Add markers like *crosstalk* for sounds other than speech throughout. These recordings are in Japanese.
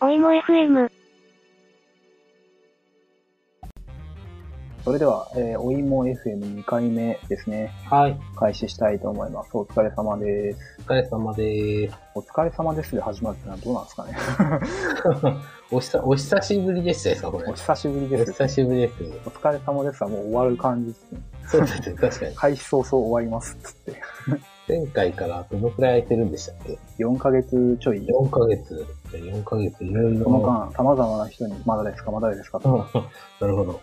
おいも FM。それでは、えー、おいも FM2 回目ですね。はい。開始したいと思います。お疲れ様です。お疲れ様でお疲れ様ですで始まるってのはどうなんですかね。す。*laughs* おひさ、お久しぶりでしたですか、これ。お久しぶりおです。久しぶりです。お疲れ様ですはもう終わる感じですね。そうですね、確かに。*laughs* 開始早々終わりますっつって。前回からどのくらい空いてるんでしたっけ？4ヶ月ちょい。?4 ヶ月。4ヶ月、いろいろ。その間、様々な人に、まだですか、まだですか？と。*laughs* なるほど。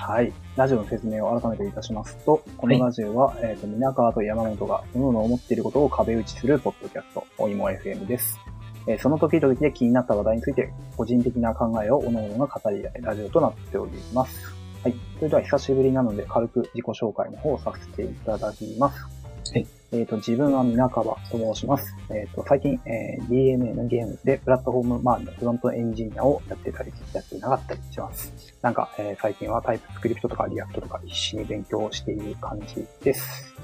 はい。ラジオの説明を改めていたしますと、このラジオは、えっ、と、皆川と山本が、各々思っていることを壁打ちするポッドキャスト、おいも FM です。えーその時々で気になった話題について、個人的な考えを各々が語り合い、ラジオとなっております。はい。それでは久しぶりなので、軽く自己紹介の方をさせていただきます。はい。えっ、と、自分は皆川と申します。えっ、と、最近、えー DMA のゲームでプラットフォーム周りのフロントエンジニアをやってたり、やってなかったりします。なんか、えー最近は TypeScript とか React とか必死に勉強している感じです。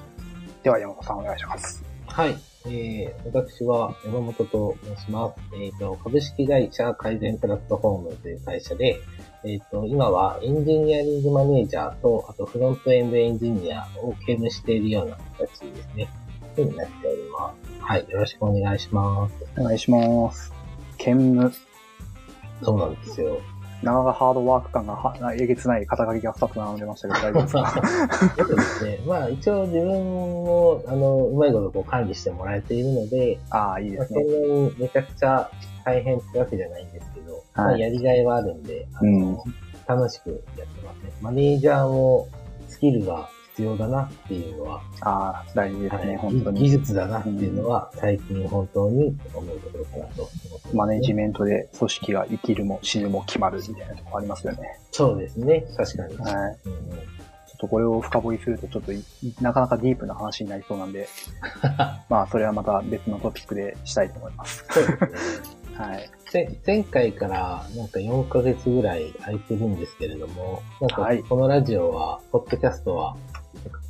では、山本さんお願いします。はい。えー、私は山本と申します。えっ、と、株式会社 Kaizen Platform という会社で、えっ、と、今はエンジニアリングマネージャーと、あとフロントエンドエンジニアを兼務しているような形ですね。になっております。はい。よろしくお願いします。お願いします。兼務。そうなんですよ。なかなかハードワーク感がは、えげつない肩書きが2つ並んでましたけど、大丈夫ですか？*laughs* そうですね。まあ一応自分も、あの、うまいことこう管理してもらえているので、ああ、いいですね。めちゃくちゃ大変ってわけじゃないんですけど、まあはいやりがいはあるんで、あうのん楽しくやってますね。マネージャーもスキルが必要だなっていうのは、ああ、大事ですね、はい本当に。技術だなっていうのは最近本当に思うところかなと。マネジメントで組織が生きるも死ぬも決まるみたいなとこありますよね。そうですね。確かに。はい。うんうんちょっとこれを深掘りすると、ちょっといなかなかディープな話になりそうなんで、*laughs* まあ、それはまた別のトピックでしたいと思います。*laughs* はい。ぜ前回からなんか4ヶ月ぐらい空いてるんですけれども、なんはいかこのラジオは、ポッドキャストは、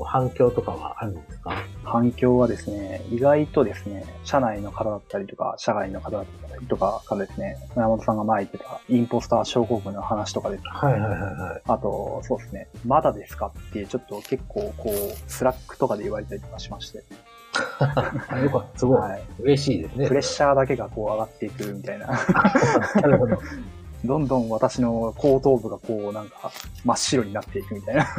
反響とかはあるんですか？反響はですね、意外とですね、社内の方だったりとか、社外の方だったりとかからですね、山本さんが前言ってたインポスター症候群の話とかです。はいはいはいはい。あと、そうですね、まだですか？ってちょっと結構こう、 Slack とかで言われたりとかしまして、あ *laughs* よかった。すごい。はい。嬉しいですね。プレッシャーだけがこう上がっていくみたいな。*laughs* なるほど。どんどん私の後頭部がこう、なんか、真っ白になっていくみたいな。*laughs*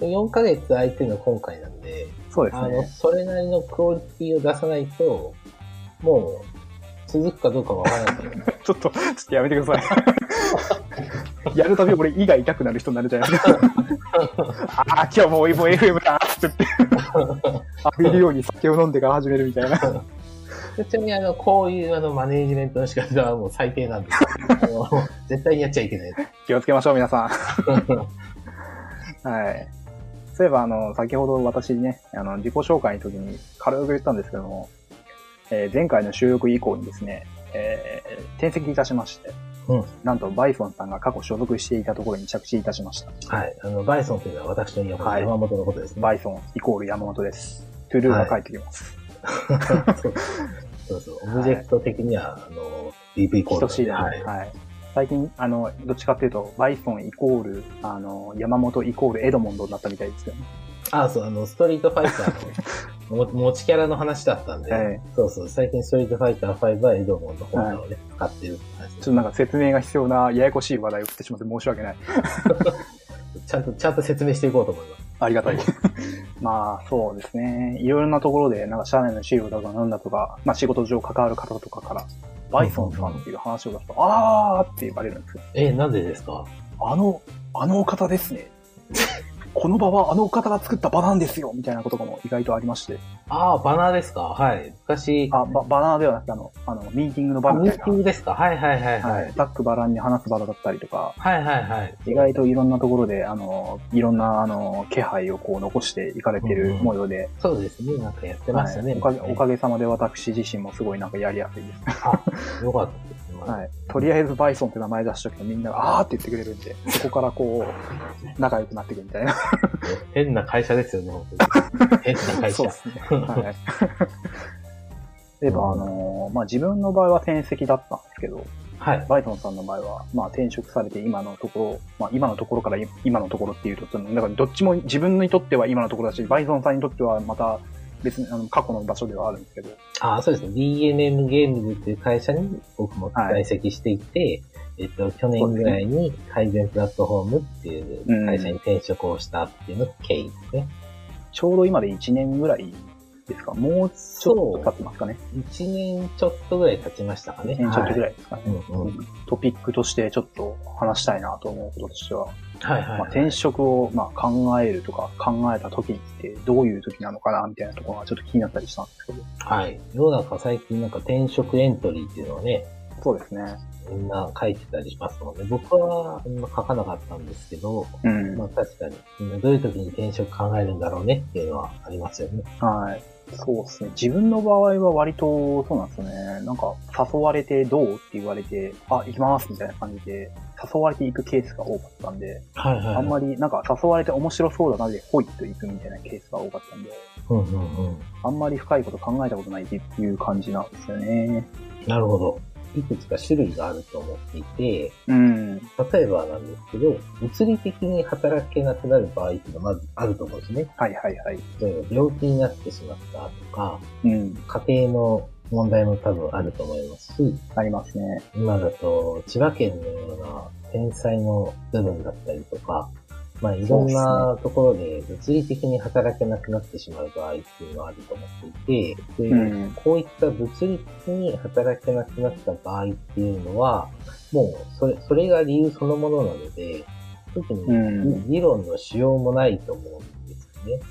4ヶ月空いての今回なんで、あの、そうですね。それなりのクオリティを出さないと、もう、続くかどうかわからない。ちょっと、ちょっとやめてください。*laughs* やるたび俺胃が痛くなる人になるじゃないですか。*laughs* ああ、今日もう FM だーって言って、*laughs* 浴びるように酒を飲んでから始めるみたいな。でちなみに、あの、こういう、あの、マネージメントの仕方はもう最低なんですあの絶対にやっちゃいけない。気をつけましょう、皆さん。はい。そういえば、あの、先ほど私ね、あの、自己紹介の時に軽く言ったんですけども、えー前回の収録以降にですね、えー転籍いたしまして、うんなんとバイソンさんが過去所属していたところに着地いたしました。はい。あの、バイソンというのは私の山はい山本のことですね。バイソンイコール山本です。トゥルーが帰ってきます。*laughs* そうそう。オブジェクト的には、あの、DV コード等しいだはい。ね。はい。最近、あの、どっちかっていうと、バイソンイコール、あの、山本イコールエドモンドになったみたいですよね。あ、そう、あの、ストリートファイターのも *laughs* 持ちキャラの話だったんで、はいそうそう、最近ストリートファイター5はエドモンの本体をね、使ってるって話ちょっとなんか説明が必要な、ややこしい話題を振ってしまって申し訳ない。*laughs* ちゃんと、ちゃんと説明していこうと思います。ありがたい。*laughs* まあ、そうですね。いろいろなところで、なんか社内の資料だとかなんだとか、まあ仕事上関わる方とかから、バイソンさんっていう話を出すと、あーって言われるんですよ。え、なんでですか？あの、あのお方ですね。この場はあのお方が作った場なんですよみたいなことがも意外とありまして。ああ、バナーですか？はい。昔、あ、ばバナーではなくて、あの、あの、ミーティングの場あミーみたいな。ティングですか？はいはいはいははいい。。ざっくばらんに話す場だったりとか、はいはいはい。意外といろんなところで、あの、いろんな、あの、気配をこう残していかれてる模様で、そうですね。なんかやってましたね。はいおかげおかげさまで私自身もすごいなんかやりやすいです。よかった。はい。とりあえずバイソンって名前出しとくとみんながあーって言ってくれるんで、そこからこう、仲良くなっていくみたいな。変な会社ですよね、本当に。変な会社そうで。すね。はい。*laughs* 例えば、あの、の、まあ自分の場合は転籍だったんですけど、はい。バイソンさんの場合は、まあ転職されて今のところ、まあ今のところから今のところっていうと、そのだからどっちも自分にとっては今のところだし、バイソンさんにとってはまた別にあの過去の場所ではあるんですけど、あ、そうですね。DNM ゲームズっていう会社に僕も在籍していて、えっと、去年ぐらいに改善プラットフォームっていう会社に転職をしたっていうのが経緯ですね。ちょうど今で1年ぐらいですか？もうちょっと経ってますかね？1年ちょっとぐらい経ちましたかね。1年ちょっとぐらいですかね、うんうん。トピックとしてちょっと話したいなと思うこととしては、はいはい、はい。まあ、転職をまあ考えるとか考えた時ってどういう時なのかなみたいなところがちょっと気になったりしたんですけど。はい。世の中最近なんか転職エントリーっていうのをね、そうですね。みんな書いてたりしますので、僕はあんま書かなかったんですけど、うん。まあ確かに、どういう時に転職考えるんだろうねっていうのはありますよね。はい。そうですね。自分の場合は割とそうなんですよね。なんか誘われてどうって言われて、あ、行きますみたいな感じで誘われていくケースが多かったんで、はいはい、はい。あんまりなんか誘われて面白そうだなでほいっと行くみたいなケースが多かったんで、うんうんうん。あんまり深いこと考えたことないっていう感じなんですよね。なるほど。いくつか種類があると思っていて、うん。例えばなんですけど、物理的に働けなくなる場合っていうのはまずあると思うんですね。はいはいはい。例えば病気になってしまったとか、うん。家庭の問題も多分あると思いますし、ありますね。今だと千葉県のような天災の部分だったりとか、まあいろんなところで物理的に働けなくなってしまう場合っていうのがあると思っていて、でうんこういった物理的に働けなくなった場合っていうのは、もうそれ、それが理由そのものなので、特にうん議論のしようもないと思うんですよね。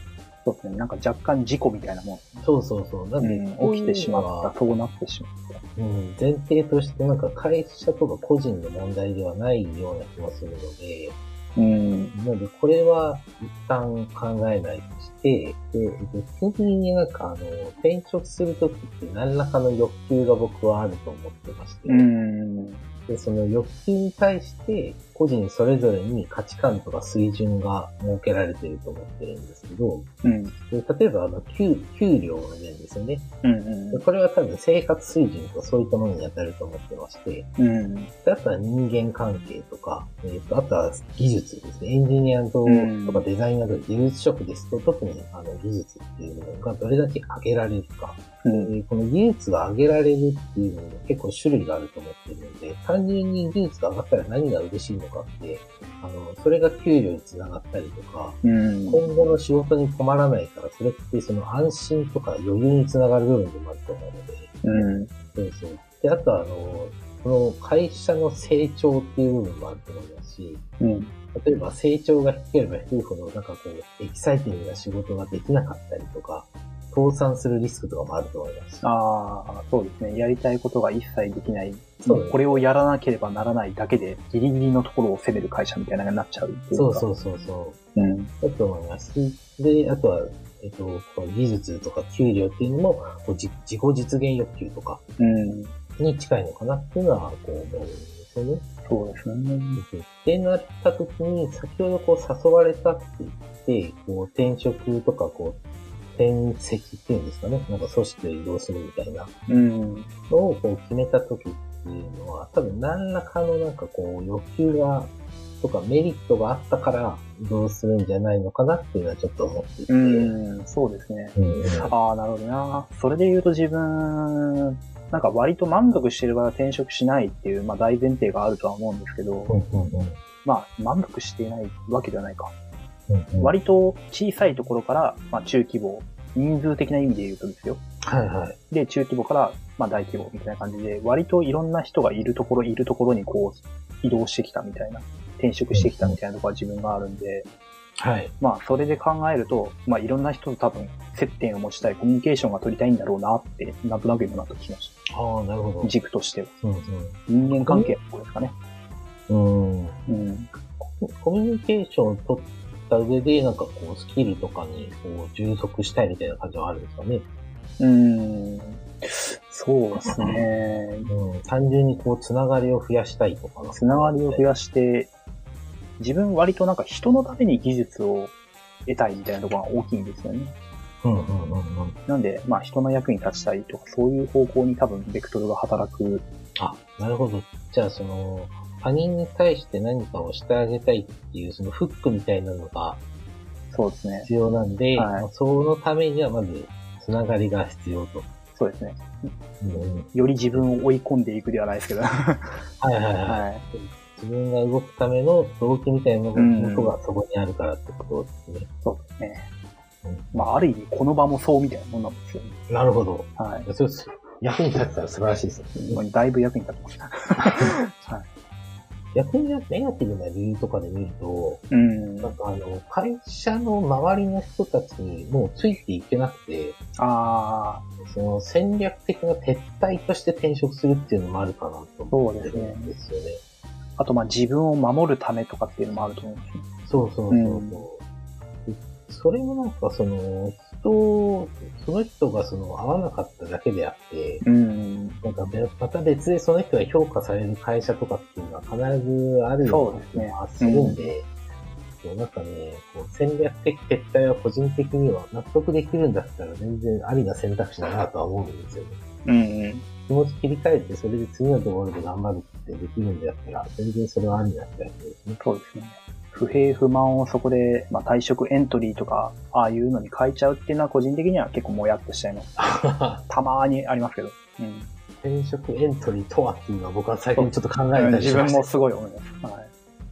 そうですね。なんか若干事故みたいなもん。そうそうそう。なんで、うん、起きてしまった、そうなってしまった。うん、前提としてなんか会社とか個人の問題ではないような気もするので、うん。なのでこれは一旦考えないとして、で、えっと、次になんかあの、転職するときって何らかの欲求が僕はあると思ってまして、うん。で、その欲求に対して個人それぞれに価値観とか水準が設けられていると思ってるんですけど、うん。で例えばあの、給、給料の面ですよね。うん。でこれは多分生活水準とかそういったものに当たると思ってまして、うん。であとは人間関係とか、えっ、と、あとは技術ですね。エンジニアとかデザイナーとか技術職ですと、特にあの技術っていうのがどれだけ上げられるか。うん。でこの技術が上げられるっていうのも結構種類があると思ってるので、単純に技術が上がったら何が嬉しいのかって、あの、それが給料につながったりとか、うん。今後の仕事に困らないから、それってその安心とか余裕につながる部分でもあると思うので、うん。そうそう。で、あとは、あの、この会社の成長っていう部分もあると思いますし、うん。例えば成長が低ければ低いほど、なんかこう、エキサイティングな仕事ができなかったりとか、倒産するリスクとかもあると思います。ああ、そうですね。やりたいことが一切できない。そうこれをやらなければならないだけで、ギリギリのところを攻める会社みたいなのになっちゃうっていうか。そうそうそうそう。う。うん。だと思いますし、で、あとは、えっと、技術とか給料っていうのも、こうじ自己実現欲求とかうん。に近いのかなっていうのは、こう思うんですよね。そうですね。ってなった時に、先ほどこう誘われたって言って、こう転職とかこう、転籍っていうんですかね。なんか組織を移動するみたいなうん。のをこう決めた時っていうのは、多分何らかのなんかこう欲求が、とかメリットがあったから移動するんじゃないのかなっていうのはちょっと思っていて。うん。そうですね。うんうんああ、なるほどな。それで言うと自分、なんか割と満足してる場合は転職しないっていう、まあ大前提があるとは思うんですけど、うんうんうんまあ満足していないわけではないか。うんうん割と小さいところから、まあ中規模、人数的な意味で言うとですよ。はいはい。で、中規模から、まあ大規模みたいな感じで、割といろんな人がいるところ、いるところにこう、移動してきたみたいな、転職してきたみたいなところは自分があるんで、はい。まあそれで考えると、まあいろんな人と多分接点を持ちたい、コミュニケーションが取りたいんだろうなって、なんとなく今なってきましああ、なるほた。ど。軸としては。うん人間関係のところですかね。うん。うん。うん。コミュニケーションを取った上で、なんかこう、スキルとかにこう充足したいみたいな感じはあるんですかね。うん。そうですね。うん。単純にこう、つながりを増やしたいとか。つながりを増やして、自分割となんか人のために技術を得たいみたいなところが大きいんですよね。うんうんうんうん。なんで、まあ人の役に立ちたいとか、そういう方向に多分ベクトルが働く。あ、なるほど。じゃあ、その、他人に対して何かをしてあげたいっていう、そのフックみたいなのがそうですね。必要なんで、はいまあそのためにはまず、つながりが必要と。そうですね。うんうん、より自分を追い込んでいくではないですけど。ははいはいはい。い。自分が動くための動機みたいなうんことがそこにあるからってことですね。そうですね。うんまあある意味この場もそうみたいなもんなんですよね。なるほど。はい。そうです。役に立ってたら素晴らしいですね。まあだいぶ役に立ってました。*laughs* はい。逆にネガティブな理由とかで見ると、うん。なんかあの、会社の周りの人たちにもうついていけなくて、あその戦略的な撤退として転職するっていうのもあるかなと思ってるんですよね。あ。あとまあ自分を守るためとかっていうのもあると思うんですね。そうそうそうそう。でそれもなんかその、人、その人がその合わなかっただけであって、うん。なんかべまた別でその人が評価される会社とかっていうのは必ずあるような気がするんで、そうなんかね、こう戦略的撤退は個人的には納得できるんだったら全然ありな選択肢だなとは思うんですよね。うんうん。気持ち切り替えてそれで次のところで頑張るってできるんだったら全然それはありな気がするんですね。そうですね。不平不満をそこで、まあ、退職エントリーとか、ああいうのに変えちゃうっていうのは個人的には結構もやっとしちゃいます。*laughs* たまーにありますけど。うん。転職エントリーとはっていうのは僕は最近ちょっと考えたしました。分もすごい思います。はい。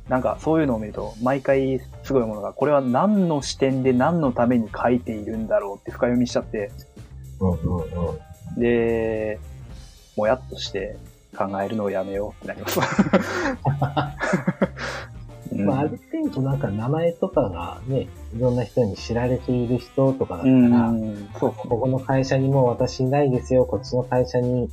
なんかそういうのを見ると、毎回すごい思うのが、これは何の視点で何のために書いているんだろうって深読みしちゃって、うんうんうん。で、もやっとして考えるのをやめようってなります。*laughs* うんまあ、ある程度なんか名前とかがね、いろんな人に知られている人とかだったうら、ん、そうここの会社にもう私いないですよ、こっちの会社に、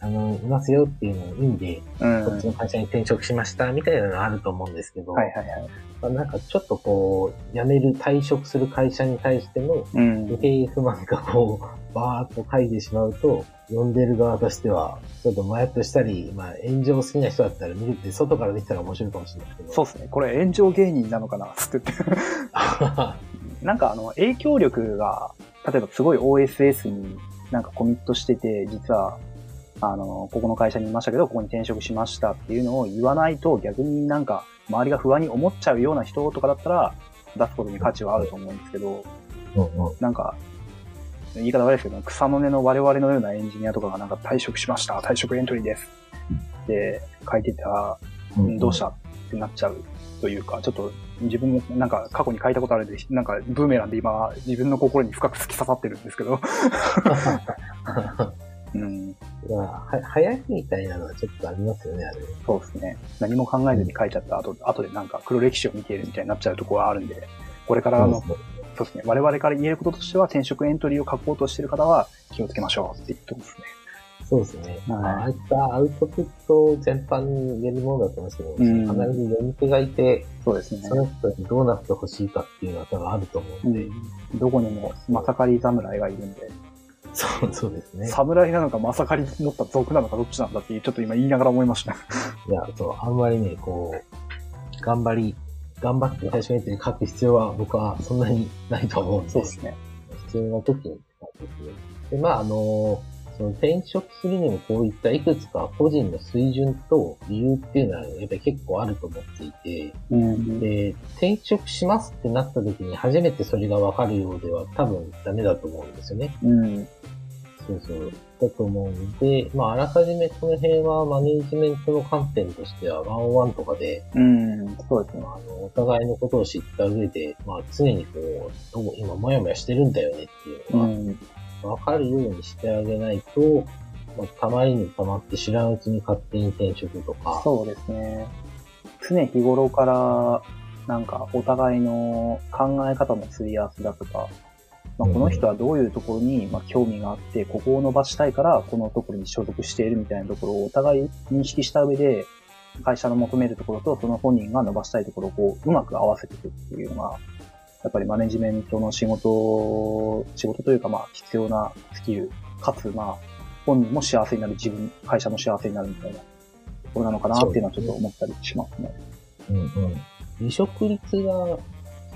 あの、いますよっていうのをいいんで、うん。こっちの会社に転職しました、みたいなのがあると思うんですけど、はいはいはい。まあ、なんかちょっとこう、辞める、退職する会社に対してのうん。不平不満がこう、バーっと書いてしまうと、読んでる側としては、ちょっともやっとしたり、まあ炎上好きな人だったら見るって外から見てたら面白いかもしれないけど。そうですね。これ炎上芸人なのかなつって言って。*laughs* なんかあの、影響力が、例えばすごい OSS になんかコミットしてて、実は、あの、ここの会社にいましたけど、ここに転職しましたっていうのを言わないと逆になんか周りが不安に思っちゃうような人とかだったら出すことに価値はあると思うんですけど、うんうん。なんか、言い方悪いですけど、草の根の我々のようなエンジニアとかがなんか退職しました、退職エントリーですって書いてたら、うん。どうしたってなっちゃうというか、ちょっと自分もなんか過去に書いたことあるんで、なんかブーメランで今自分の心に深く突き刺さってるんですけど、*laughs* うん、まあ、は、早いみたいなのはちょっとありますよね、あれ。そうですね。何も考えずに書いちゃった後、後でなんか黒歴史を見ているみたいになっちゃうところはあるんで、これからあの、そうですね。我々から言えることとしては、転職エントリーを書こうとしている方は気をつけましょうっていうところですね。そうですね。はいまあああいったアウトプット全般に言えるものだと思いますけど、うん必ず読み手がいて、そうですねそ。の人にどうなってほしいかっていうのは多分あると思うんで、うん、どこにもまさかり侍がいるんで、そう、そうですね。侍なのかまさかり持った族なのかどっちなんだっていう、ちょっと今言いながら思いました。いや、そう、あんまりね、こう、頑張り、頑張って最初に書く必要は僕はそんなにないと思うんで、そうですね。必要な時に書くで。で、まあ、あの、その転職するにもこういったいくつか個人の水準と理由っていうのはやっぱり結構あると思っていて、うん。で、転職しますってなった時に初めてそれがわかるようでは多分ダメだと思うんですよね。うん。そうそう。だと思うんで、まあ、あらかじめこの辺はマネージメントの観点としてはワンオンワンとかで、うん。そうですね。あの、お互いのことを知った上で、まあ、常にこう、今もやもやしてるんだよねっていうのが、うん。わかるようにしてあげないと、まあ、たまりにたまって知らんうちに勝手に転職とか、そうですね。常日頃から、なんか、お互いの考え方のすり合わせだとか、まあ、この人はどういうところに、まあ、興味があって、ここを伸ばしたいから、このところに所属しているみたいなところをお互い認識した上で、会社の求めるところと、その本人が伸ばしたいところをこう、うまく合わせていくっていうのが、やっぱりマネジメントの仕事、仕事というか、まあ、必要なスキル、かつ、まあ、本人も幸せになる、自分、会社も幸せになるみたいなところなのかなっていうのはちょっと思ったりしますね。うんうん。離職率が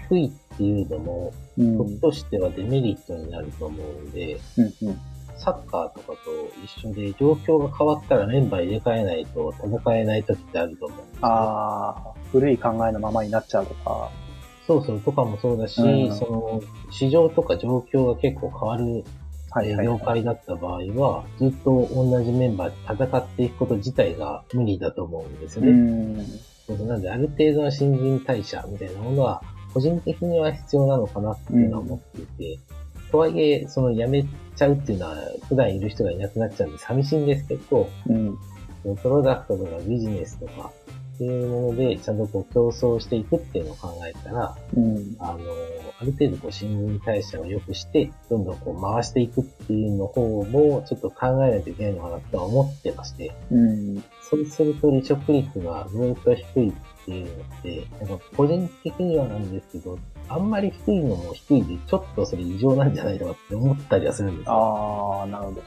低いっっていうのも、うん。時としてはデメリットになると思うんで、うんうん。サッカーとかと一緒で状況が変わったらメンバー入れ替えないと戦えない時ってあると思うああ、古い考えのままになっちゃうとか。そうそうとかもそうだし、うんその市場とか状況が結構変わる業界だった場合は、ずっと同じメンバーで戦っていくこと自体が無理だと思うんですようね。うなんで、ある程度の新陳代謝みたいなものは、個人的には必要なのかなっていうのは思っていて、とはいえ、その辞めちゃうっていうのは、普段いる人がいなくなっちゃうんで寂しいんですけど、うん。プロダクトとかビジネスとかっていうもので、ちゃんとこう競争していくっていうのを考えたら、うん。あの、ある程度こう新陳代謝を良くして、どんどんこう回していくっていうの方もちょっと考えないといけないのかなとは思ってまして、うん。そうすると離職率がずっと低いっていうのって、なんか個人的にはなんですけど、あんまり低いのも低いで、ちょっとそれ異常なんじゃないのかって思ったりはするんですよ。ああ、なるほど。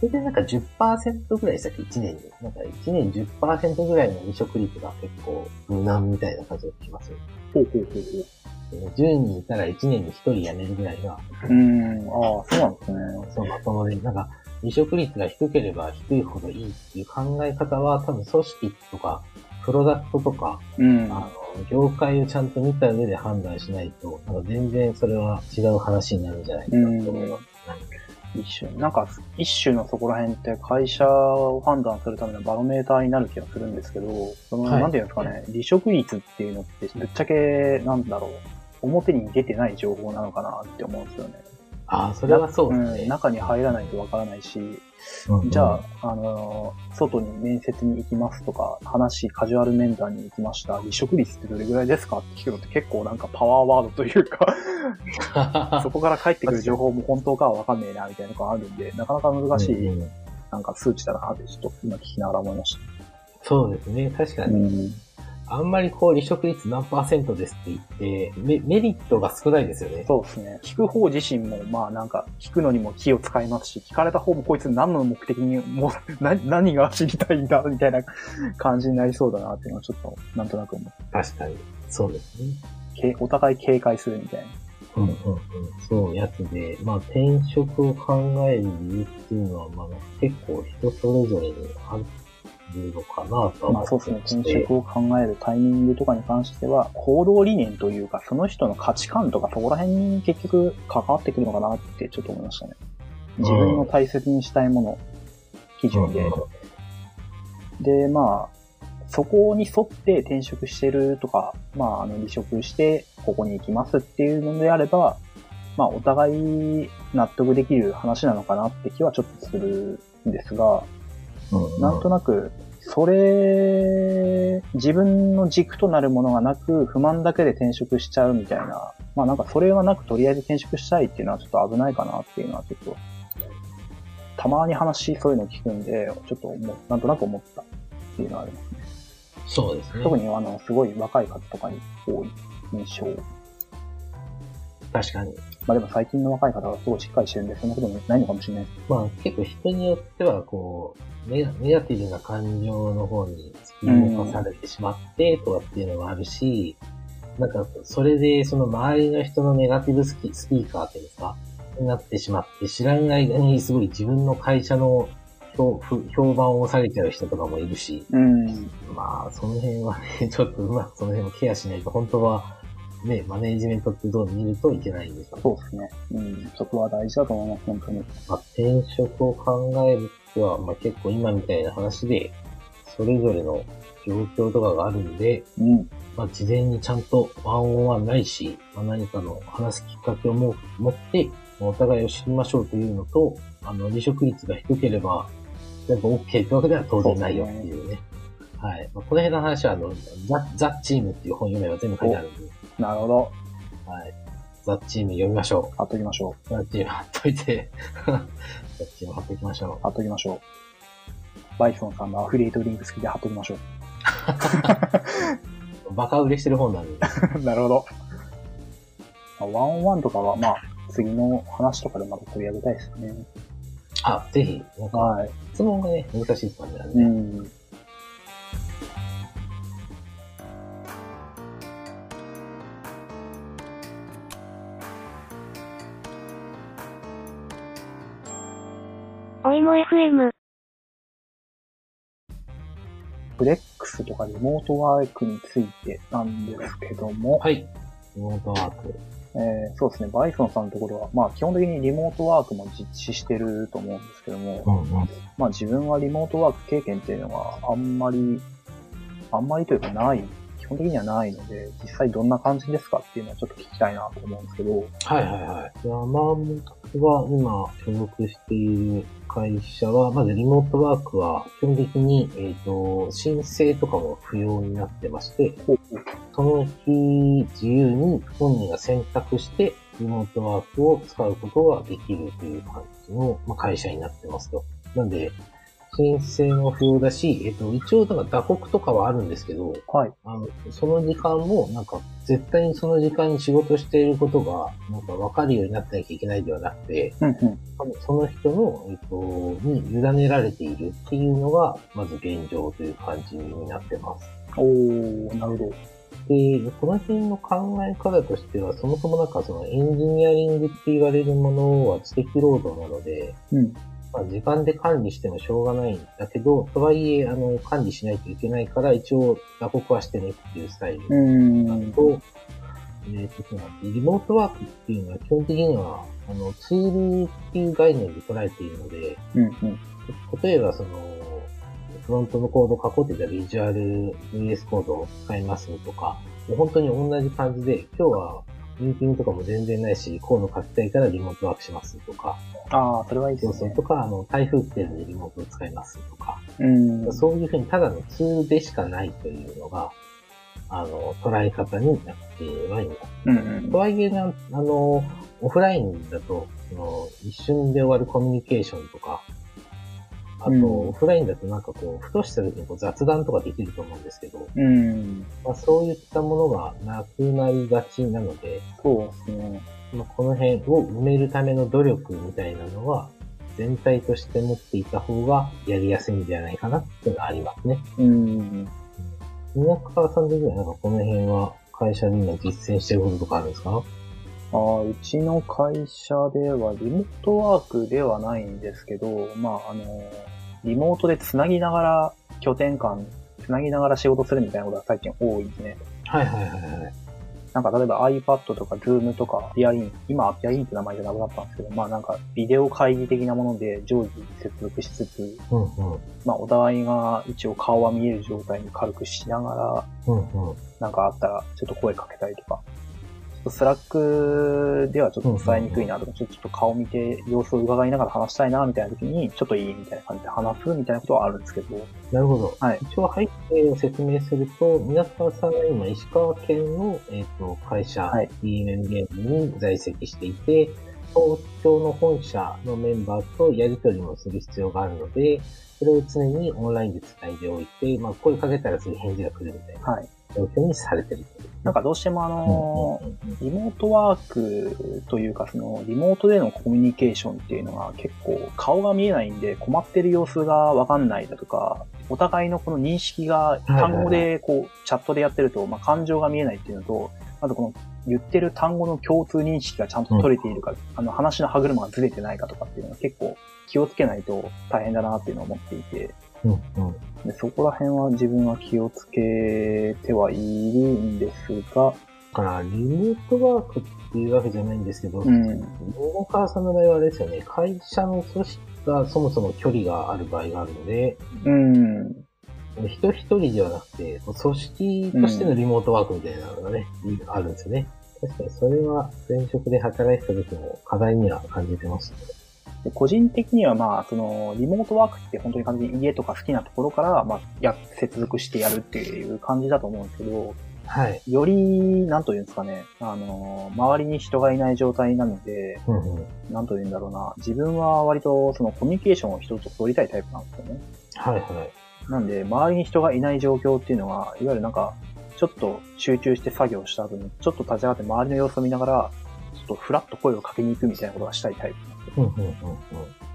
それでなんか10%ぐらいでしたっけ ?1 年に。なんか1年10%ぐらいの離職率が結構無難みたいな感じがきます。ほうほうほうほう。10人いたら1年に1人辞めるぐらいが、うん。ああ、そうなんですね。そうまともで、なんか離職率が低ければ低いほどいいっていう考え方は多分組織とか、プロダクトとか、うん。あの、業界をちゃんと見た上で判断しないと、なんか全然それは違う話になるんじゃないかなと思います。一種、なんか、一種のそこら辺って会社を判断するためのバロメーターになる気がするんですけど、その、はいなんていうんですかね、離職率っていうのって、ぶっちゃけ、なんだろう、表に出てない情報なのかなって思うんですよね。ああ、それはそうですね。ん、中に入らないとわからないし、うんうんじゃあ、あの、外に面接に行きますとか、話、カジュアル面談に行きました。離職率ってどれぐらいですかって聞くのって結構なんかパワーワードというか、*laughs* そこから返ってくる情報も本当かはわかんねえな、みたいなのがあるんで、なかなか難しい、うんうんなんか数値だなって、ちょっと今聞きながら思いました。そうですね。確かに。ん。あんまりこう離職率何パーセントですって言って、メメリットが少ないですよね。そうですね。聞く方自身も、まあなんか、聞くのにも気を使いますし、聞かれた方もこいつ何の目的に、*laughs* もう、な何が知りたいんだ、みたいな感じになりそうだなっていうのはちょっと、なんとなく思う。確かに。そうですね。けお互い警戒するみたいな。うんうんうん。そう、やつで、まあ転職を考える理由っていうのは、まあ結構人それぞれにあるのかなとはまあそうですね。転職を考えるタイミングとかに関しては、行動理念というか、その人の価値観とか、そこら辺に結局関わってくるのかなってちょっと思いましたね。自分の大切にしたいもの、基準で。で、まあ、そこに沿って転職してるとか、まあ、あの、離職して、ここに行きますっていうのであれば、まあ、お互い納得できる話なのかなって気はちょっとするんですが、うんなんとなく、それ、自分の軸となるものがなく、不満だけで転職しちゃうみたいな、まあなんかそれはなくとりあえず転職したいっていうのはちょっと危ないかなっていうのはちょっと、たまに話、そういうの聞くんで、ちょっと思う、なんとなく思ったっていうのはありますね。そうですね。特にあの、すごい若い方とかに多い印象。確かに。まあでも最近の若い方はすごいしっかりしてるんで、そんなこともないのかもしれないです。まあ結構人によっては、こう、ネガティブな感情の方に突き動かされてしまってとかっていうのもあるし、なんか、それでその周りの人のネガティブスキスピーカーっていうんですかになってしまって、知らん間にすごい自分の会社の評判を下げちゃう人とかもいるし、うん。まあ、その辺はね、*laughs* ちょっとうまくその辺もケアしないと、本当は、ね、マネージメントってどう見るといけないんですよ。そうですね。うん。そこは大事だと思います、本当に。まあ、転職を考えるとは、まあ、結構今みたいな話で、それぞれの状況とかがあるんで、うん。まあ、事前にちゃんとワンオンワンないし、まあ、何かの話すきっかけをも持って、まあお互いを知りましょうというのと、あの、離職率が低ければ、全部 OK ってわけでは当然ないよっていうね。はい。まあ、この辺の話は、あの、ザ・ザ・チームっていう本読めば全部書いてあるんで、なるほど。はい。ザ・チーム読みましょ貼っときましょう。う。ザ・チーム貼っといて、ザ・チーム貼っていきましょう。貼っときましょう。バイソンさんのアフィリエイトリンク好きで貼っときましょ *laughs* バカ売れしてる本なんで、う。*laughs* なるほど。まあワンオンワンとかは、まあ、次の話とかでまた取り上げたいですね。あ、ぜひ、はい。質問がね、難しいですからね。うん。おいも FM。フレックスとかリモートワークについてなんですけども、はい。リモートワーク。えーそうですね、バイソンさんのところは、まあ基本的にリモートワークも実施してると思うんですけども、うんうん。まあ自分はリモートワーク経験っていうのがあんまり、あんまりというかない、基本的にはないので、実際どんな感じですかっていうのはちょっと聞きたいなと思うんですけど、はいはいはい。山本は今所属している会社は、まずリモートワークは基本的に、えっ、と、申請とかも不要になってまして、その日自由に本人が選択してリモートワークを使うことができるという感じの、まあ、会社になってますと。なんで、申請も不要だし、えっ、と、一応、なんか打刻とかはあるんですけど、はい。あの、その時間も、なんか、絶対にその時間に仕事していることが、なんか分かるようになってなきゃいけないではなくて、うんうん。多分その人の、えっと、に委ねられているっていうのが、まず現状という感じになってます。おー、なるほど。で、この辺の考え方としては、そもそもなんかそのエンジニアリングって言われるものは知的労働なので、うん。まあ、時間で管理してもしょうがないんだけど、とはいえ、あの、管理しないといけないから、一応、打刻はしてねっていうスタイルうーん。と、えっ、と、そうなんですリモートワークっていうのは基本的には、あの、ツールっていう概念で捉えているので、うんうん。例えばその、フロントのコードを書こうってたらビジュアル VS コードを使いますとか、もう本当に同じ感じで、今日はミーティングとかも全然ないし、コード書きたいからリモートワークしますとか、ああ、それはいいでそうすね。そうとか、あの、台風来てるんでリモートを使いますとか、うん。そういうふうにただのツールでしかないというのが、あの、捉え方になってはいます。うんうんと。はいえな、あの、オフラインだと、その一瞬で終わるコミュニケーションとか、あと、うんオフラインだとなんかこう、ふとした時にこう雑談とかできると思うんですけど、うん。まあ、そういったものがなくなりがちなので、そうですね。まあ、この辺を埋めるための努力みたいなのは、全体として持っていた方がやりやすいんじゃないかなっていうのがありますね。うん。宮川さん的にはなんかこの辺は会社で今実践してることとかあるんですか？ああ、うちの会社ではリモートワークではないんですけど、まあ、あの、リモートでつなぎながら拠点間、つなぎながら仕事するみたいなことが最近多いですね。はいはいはいはい。なんか例えば iPad とか Zoom とかピアイン、今はピアインって名前じゃなくなったんですけど、まあなんかビデオ会議的なもので常時接続しつつ、うんうん。まあお互いが一応顔は見える状態に軽くしながら、うんうん。なんかあったらちょっと声かけたりとか。と Slack ではちょっと伝えにくいなとか、ちょっと顔見て様子を伺いながら話したいなみたいな時に、ちょっといいみたいな感じで話すみたいなことはあるんですけど、なるほど。はい一応背景を説明すると、皆川さんが今石川県の、えっと会社、はい DMM ゲームに在籍していて、東京の本社のメンバーとやり取りもする必要があるので、それを常にオンラインで伝えておいて、まあ声かけたらすぐ返事が来るみたいなはい。にされてる。なんかどうしてもあの、リモートワークというか、その、リモートでのコミュニケーションっていうのが結構顔が見えないんで困ってる様子がわかんないだとか、お互いのこの認識が単語でこう、チャットでやってると、まあ、感情が見えないっていうのと、あとこの言ってる単語の共通認識がちゃんと取れているか、あの話の歯車がずれてないかとかっていうのは結構気をつけないと大変だなっていうのを思っていて、うんうんでそこら辺は自分は気をつけてはいるんですが、だから、リモートワークっていうわけじゃないんですけど、うん。大川さんの場合はあれですよね、会社の組織がそもそも距離がある場合があるので、うん。人一人ではなくて、組織としてのリモートワークみたいなのがね、あるんですよね。確かにそれは前職で働いてた時も課題には感じてましたね。で個人的にはまあ、その、リモートワークって本当に完全に家とか好きなところから、まあ、や、接続してやるっていう感じだと思うんですけど、はい。より、なんというんですかね、あの、周りに人がいない状態なので、うんうん。なんというんだろうな、自分は割とそのコミュニケーションを人と取りたいタイプなんですよね。はいはい。なんで、周りに人がいない状況っていうのは、いわゆるなんか、ちょっと集中して作業した後に、ちょっと立ち上がって周りの様子を見ながら、ちょっとフラッと声をかけに行くみたいなことがしたいタイプなん。うんうんうん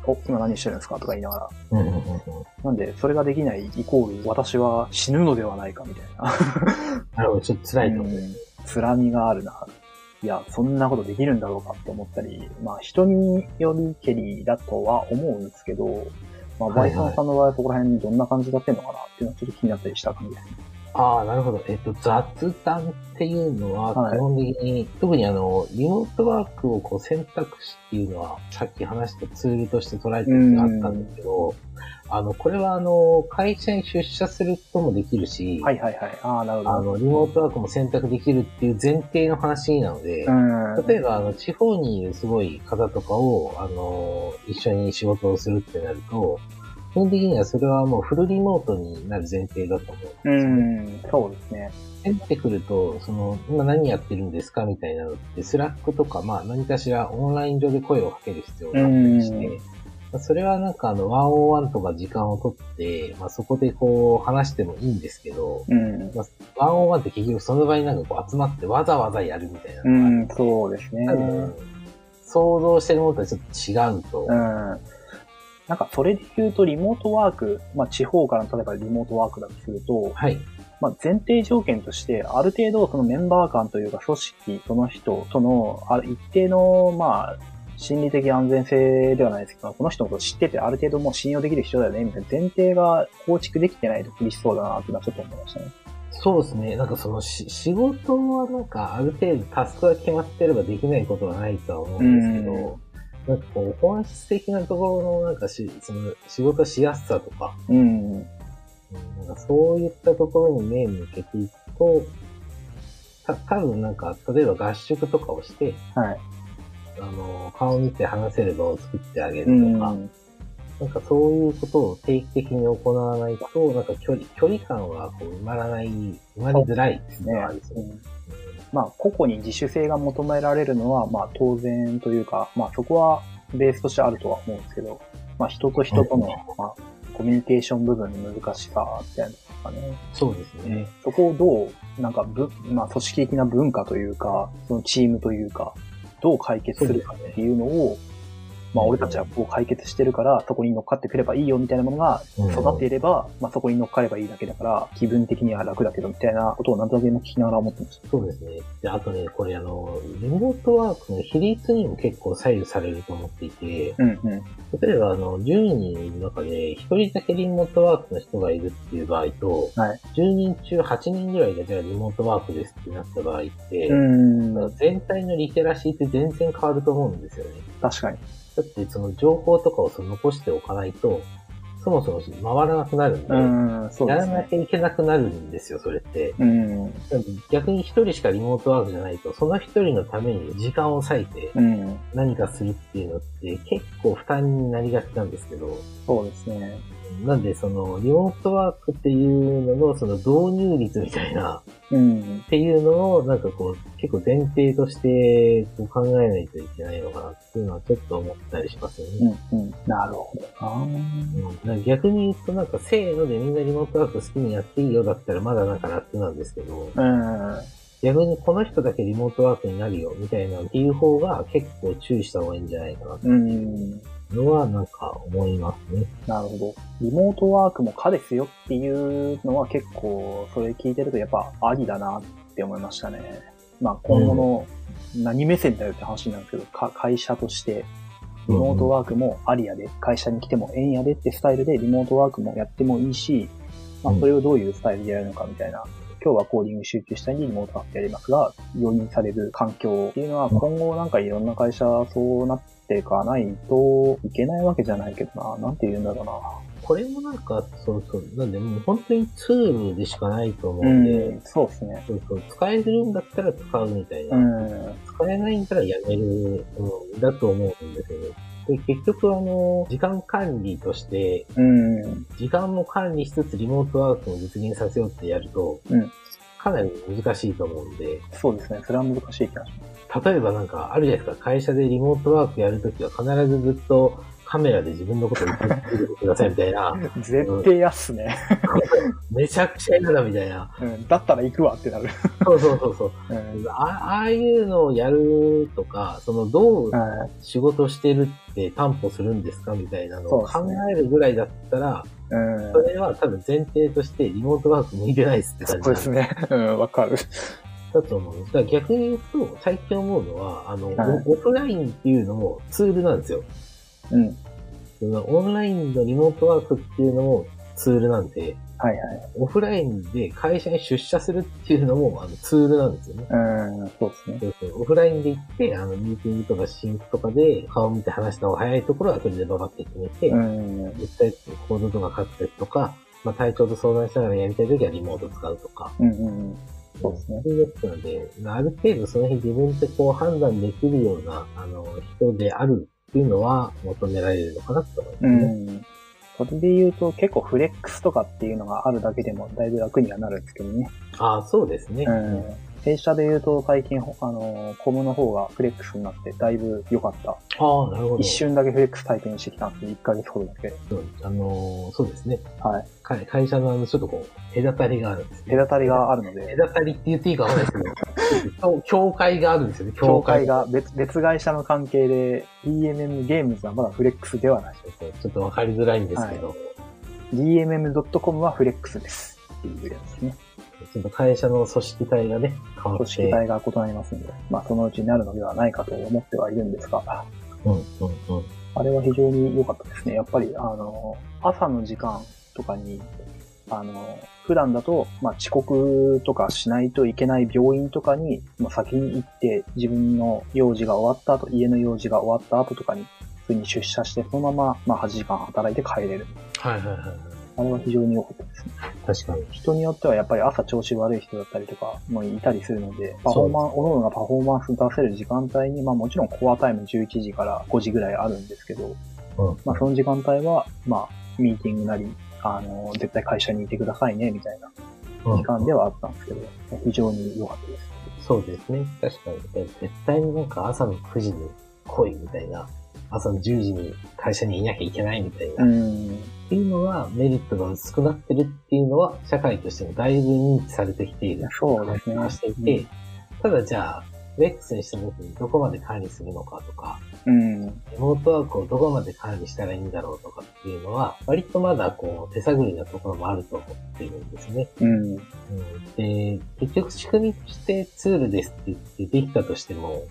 お、今何してるんですか？とか言いながら。うん。うんうんうんうん。なんで、それができないイコール、私は死ぬのではないかみたいな。*laughs* なるほど、ちょっと辛いと。うん辛みがあるな、いや、そんなことできるんだろうかって思ったり、まあ人によりけりだとは思うんですけど、まあバイソンさんの場合はそこら辺どんな感じでやってんのかなっていうのはちょっと気になったりした感じですね。ああ、なるほど。えっと、雑談っていうのは、はい基本的に、特にあの、リモートワークをこう選択肢っていうのは、さっき話したツールとして捉えてるのがあったんですけど、あの、これはあの、会社に出社することもできるし、はいはいはい。ああ、なるほど。あの、リモートワークも選択できるっていう前提の話なので、うん。例えば、あの、地方にいるすごい方とかを、あの、一緒に仕事をするってなると、基本的にはそれはもうフルリモートになる前提だと思うんですよね。うん、そうですね。入ってくると、その、今何やってるんですかみたいなのって、 Slack とか、まあ何かしらオンライン上で声をかける必要があったりして、それはなんかあの、ワンオンワンとか時間をとって、まあそこでこう話してもいいんですけど、うん。まあ、ワンオンワンって結局その場になんかこう集まってわざわざやるみたいなうのがあるん、そうですね。多分想像してるものとはちょっと違うと。うん。なんか、それで言うと、リモートワーク、まあ、地方からの例えばリモートワークだとすると、はい。まあ、前提条件として、ある程度、そのメンバー間というか、組織、その人との、ある一定の、まあ、心理的安全性ではないですけど、この人のこと知ってて、ある程度もう信用できる人だよね、みたいな前提が構築できてないと厳しそうだな、っていうのはちょっと思いましたね。そうですね。なんかそのし仕事はなんかある程度タスクが決まってればできないことはないとは思うんですけど、なんかこう本質的なところのなんかし、その仕事しやすさとか、うん。うんなんかそういったところに目を向けていくと、た多分なんか、例えば合宿とかをして、はい。あの、顔を見て話せる場を作ってあげるうん。とか、なんかそういうことを定期的に行わないと、なんか距離、距離感はこう埋まらない、埋まりづらいっていうのがあるんですよね。うんまあ、個々に自主性が求められるのは、まあ、当然というか、まあ、そこはベースとしてあるとは思うんですけど、まあ、人と人との、まあ、コミュニケーション部分の難しさみたいなのとかね。そうですね。そこをどう、なんかぶ、まあ、組織的な文化というか、そのチームというか、どう解決するかっていうのを、まあ、俺たちはこう解決してるから、そこに乗っかってくればいいよみたいなものがうん育っていれば、まあ、そこに乗っかればいいだけだから、気分的には楽だけど、みたいなことをなんとなく今聞きながら思ってました。そうですね。で、あとね、これあの、リモートワークの比率にも結構左右されると思っていて、うんうん。例えばあの、10人いる中で、1人だけリモートワークの人がいるっていう場合と、はい10人中8人ぐらいがじゃあリモートワークですってなった場合って、うん。全体のリテラシーって全然変わると思うんですよね。確かに。だってその情報とかをその残しておかないと、そもそも回らなくなるんで、うん、そうやですね。らなきゃいけなくなるんですよ、それって。うん。逆に一人しかリモートワークじゃないと、その一人のために時間を割いてうん。何かするっていうのって結構負担になりがちなんですけど、そうですね。なんでそのリモートワークっていうののその導入率みたいなうんっ。ていうのをなんかこう結構前提としてこう考えないといけないのかなっていうのはちょっと思ったりしますよね。うん。うん。なるほどな。うん逆に言うとなんかせーのでみんなリモートワーク好きにやっていいよだったらまだなんか楽なんですけど、うん。逆にこの人だけリモートワークになるよみたいなっていう方が結構注意した方がいいんじゃないかなってうん。のはなんか思いますね。なるほど。リモートワークも可ですよっていうのは結構、それ聞いてるとやっぱありだなって思いましたね。まあ今後の何目線だよって話なんですけど、か会社として、リモートワークもありやで、会社に来てもええんやでってスタイルでリモートワークもやってもいいし、まあうんそれをどういうスタイルでやるのかみたいな。今日はコーディング集中したいにリモートワークやりますが、容認される環境っていうのは今後なんかいろんな会社そうなっていかないといけないわけじゃないけどな。なんて言うんだろうな。これもなんか、そうそう、なんでもう本当にツールでしかないと思うんで、うん、そうですね。そうそう使えるんだったら使うみたいな。うん。使えないんだったらやめる、うん、だと思うんですよね。で結局あの、時間管理として、うん。時間も管理しつつリモートワークも実現させようってやると、うんかなり難しいと思うんで、そうですね。それは難しい気がしま例えばなんかあるじゃないですか、会社でリモートワークやるときは必ずずっとカメラで自分のことを映っててくださいみたいな、す。絶対やっすね。めちゃくちゃ嫌だみたいな。うん。だったら行くわってなる。そうそうそうそう。うん。あああいうのをやるとか、そのどうはい仕事してるって担保するんですかみたいなのを考えるぐらいだったら、うんそ。れは多分前提としてリモートワーク向いてないですって感じそうですね。うん、わかる。だと思うんです。だから逆に言うと、最近思うのは、あの、はいオフラインっていうのもツールなんですよ。うん。そのオンラインのリモートワークっていうのもツールなんで、はいはい。オフラインで会社に出社するっていうのもあのツールなんですよね。うん、そうですね。そうそうオフラインで行って、あの、ミーティングとかシンクとかで顔見て話した方が早いところはそれでババって決めて、うん。実際コードとか書くやつとか、まあ、体調と相談しながらやりたいときはリモート使うとか。うんうんうん。そうですねそういうやつなので、ある程度その日自分でこう判断できるような、あの、人であるっていうのは求められるのかなと思いますうね。ん。それで言うと結構フレックスとかっていうのがあるだけでもだいぶ楽にはなるんですけどね。ああ、そうですね。うん。弊社で言うと最近、あの、コムの方がフレックスになってだいぶ良かった。ああ、なるほど。一瞬だけフレックス体験してきたんです1ヶ月ほどだけ。そうあのーそうですね。はい。会会社のあの、ちょっとこう、隔たりがあるんですね。隔たりがあるので、*laughs* 隔たりって言っていいかわかんないですけど、境境界があるんですよね、協会。が別別会社の関係で DMM ゲームズはまだフレックスではない。ちょっとわかりづらいんですけど、DMM.com はフレックスです。っていうやつですね。ちょっと会社の組織体がね、変わ組って。織体が異なりますので、まあそのうちになるのではないかと思ってはいるんですが、うん、うん、うん。あれは非常に良かったですね。やっぱり、あの、朝の時間とかに、あの、普段だと、まあ、遅刻とかしないといけない病院とかに、まあ、先に行って、自分の用事が終わった後、家の用事が終わった後とかに、普通に出社して、そのまま、まあ、8時間働いて帰れる。はいはいはいはい。あれは非常に良かったですね。確かに。人によってはやっぱり朝調子悪い人だったりとかもいたりするので、パフォーマンス、おのおのがパフォーマンス出せる時間帯に、まあもちろんコアタイム11時から5時ぐらいあるんですけど、うん。まあその時間帯は、まあミーティングなり、あの、絶対会社にいてくださいね、みたいなうん時間ではあったんですけど、非常に良かったです。そうですね。確かに。絶対になんか朝の9時に来いみたいな、朝の10時に会社にいなきゃいけないみたいな、うっん。ていうのはメリットが薄くなってるっていうのは社会としてもだいぶ認知されてきている。そうですね。していて、ただじゃあ、レックスにした時にどこまで管理するのかとか、うん。リモートワークをどこまで管理したらいいんだろうとかっていうのは、割とまだこう手探りなところもあると思っているんですね。うん。うん、で、結局仕組みとしてツールですって言ってできたとしても、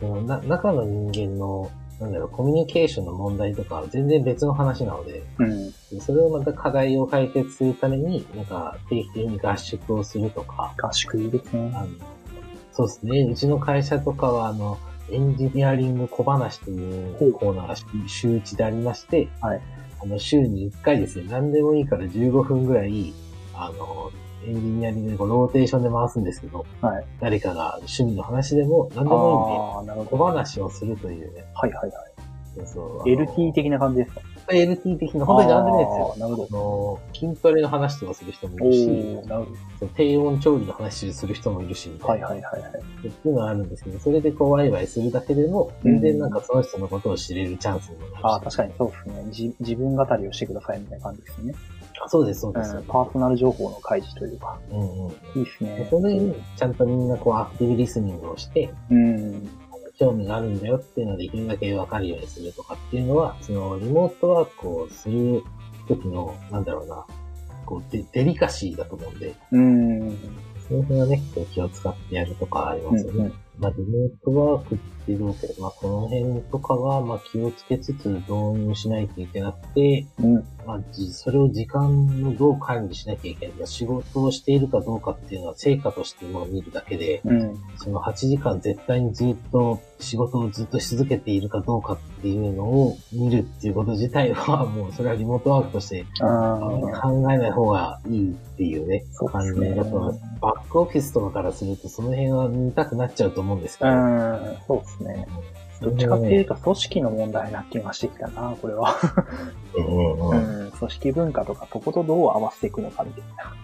そのな中の人間の、なんだろう、コミュニケーションの問題とかは全然別の話なので、うん。それをまた課題を解決するために、なんか定期的に合宿をするとか、合宿いいですね。あのそうですね。うちの会社とかは、あの、エンジニアリング小話というコーナーが週1でありまして、はいあの、週に1回ですね、何でもいいから15分ぐらい、あの、エンジニアリングでローテーションで回すんですけど、はい。誰かが趣味の話でも何でもいいんで、小。話をするというね。はいはいはい。そうそう LT 的な感じですか？LT 的な、本当に何でもいいですよ。なるほあの、筋トレの話とかする人もど。いるし、なるほそう低温調理の話する人もいるし、はいいはいはいはい。っていうのはあるんですけど、それでこうワイワイするだけでも、全然なんかその人のことを知れるチャンスにもなるし。ああ、確かにそうですね。じ自分語りをしてくださいみたいな感じですね。あそうです、そうです。うん、パーソナル情報の開示というか。うんうん。いいですね。それに、ちゃんとみんなこうアクティブリスニングをして、うん。興味があるんだよっていうのをできるだけわかるようにするとかっていうのは、そのリモートワークをする時の、なんだろうな、こうデデリカシーだと思うんで、うん。その辺はね、気を使ってやるとかありますよね。うんうんまあ、リモートワークっていうのけど、まあ、この辺とかは、まあ、気をつけつつ導入しないといけなくて、うん。まあ、じそれを時間のどう管理しなきゃいけないか、仕事をしているかどうかっていうのは成果としても見るだけで、うん。その8時間絶対にずっと仕事をずっとし続けているかどうかっていうのを見るっていうこと自体は、もうそれはリモートワークとしてあ考えない方がいいっていうね、感じそうですねだと思います。バックオフィスとかからするとその辺は見たくなっちゃうと思うんですけうど、ん。そうですね。どっちかっていうと組織の問題な気がしてきたな、これは。うんうん。組織文化とかそことどう合わせていくのかみたいな。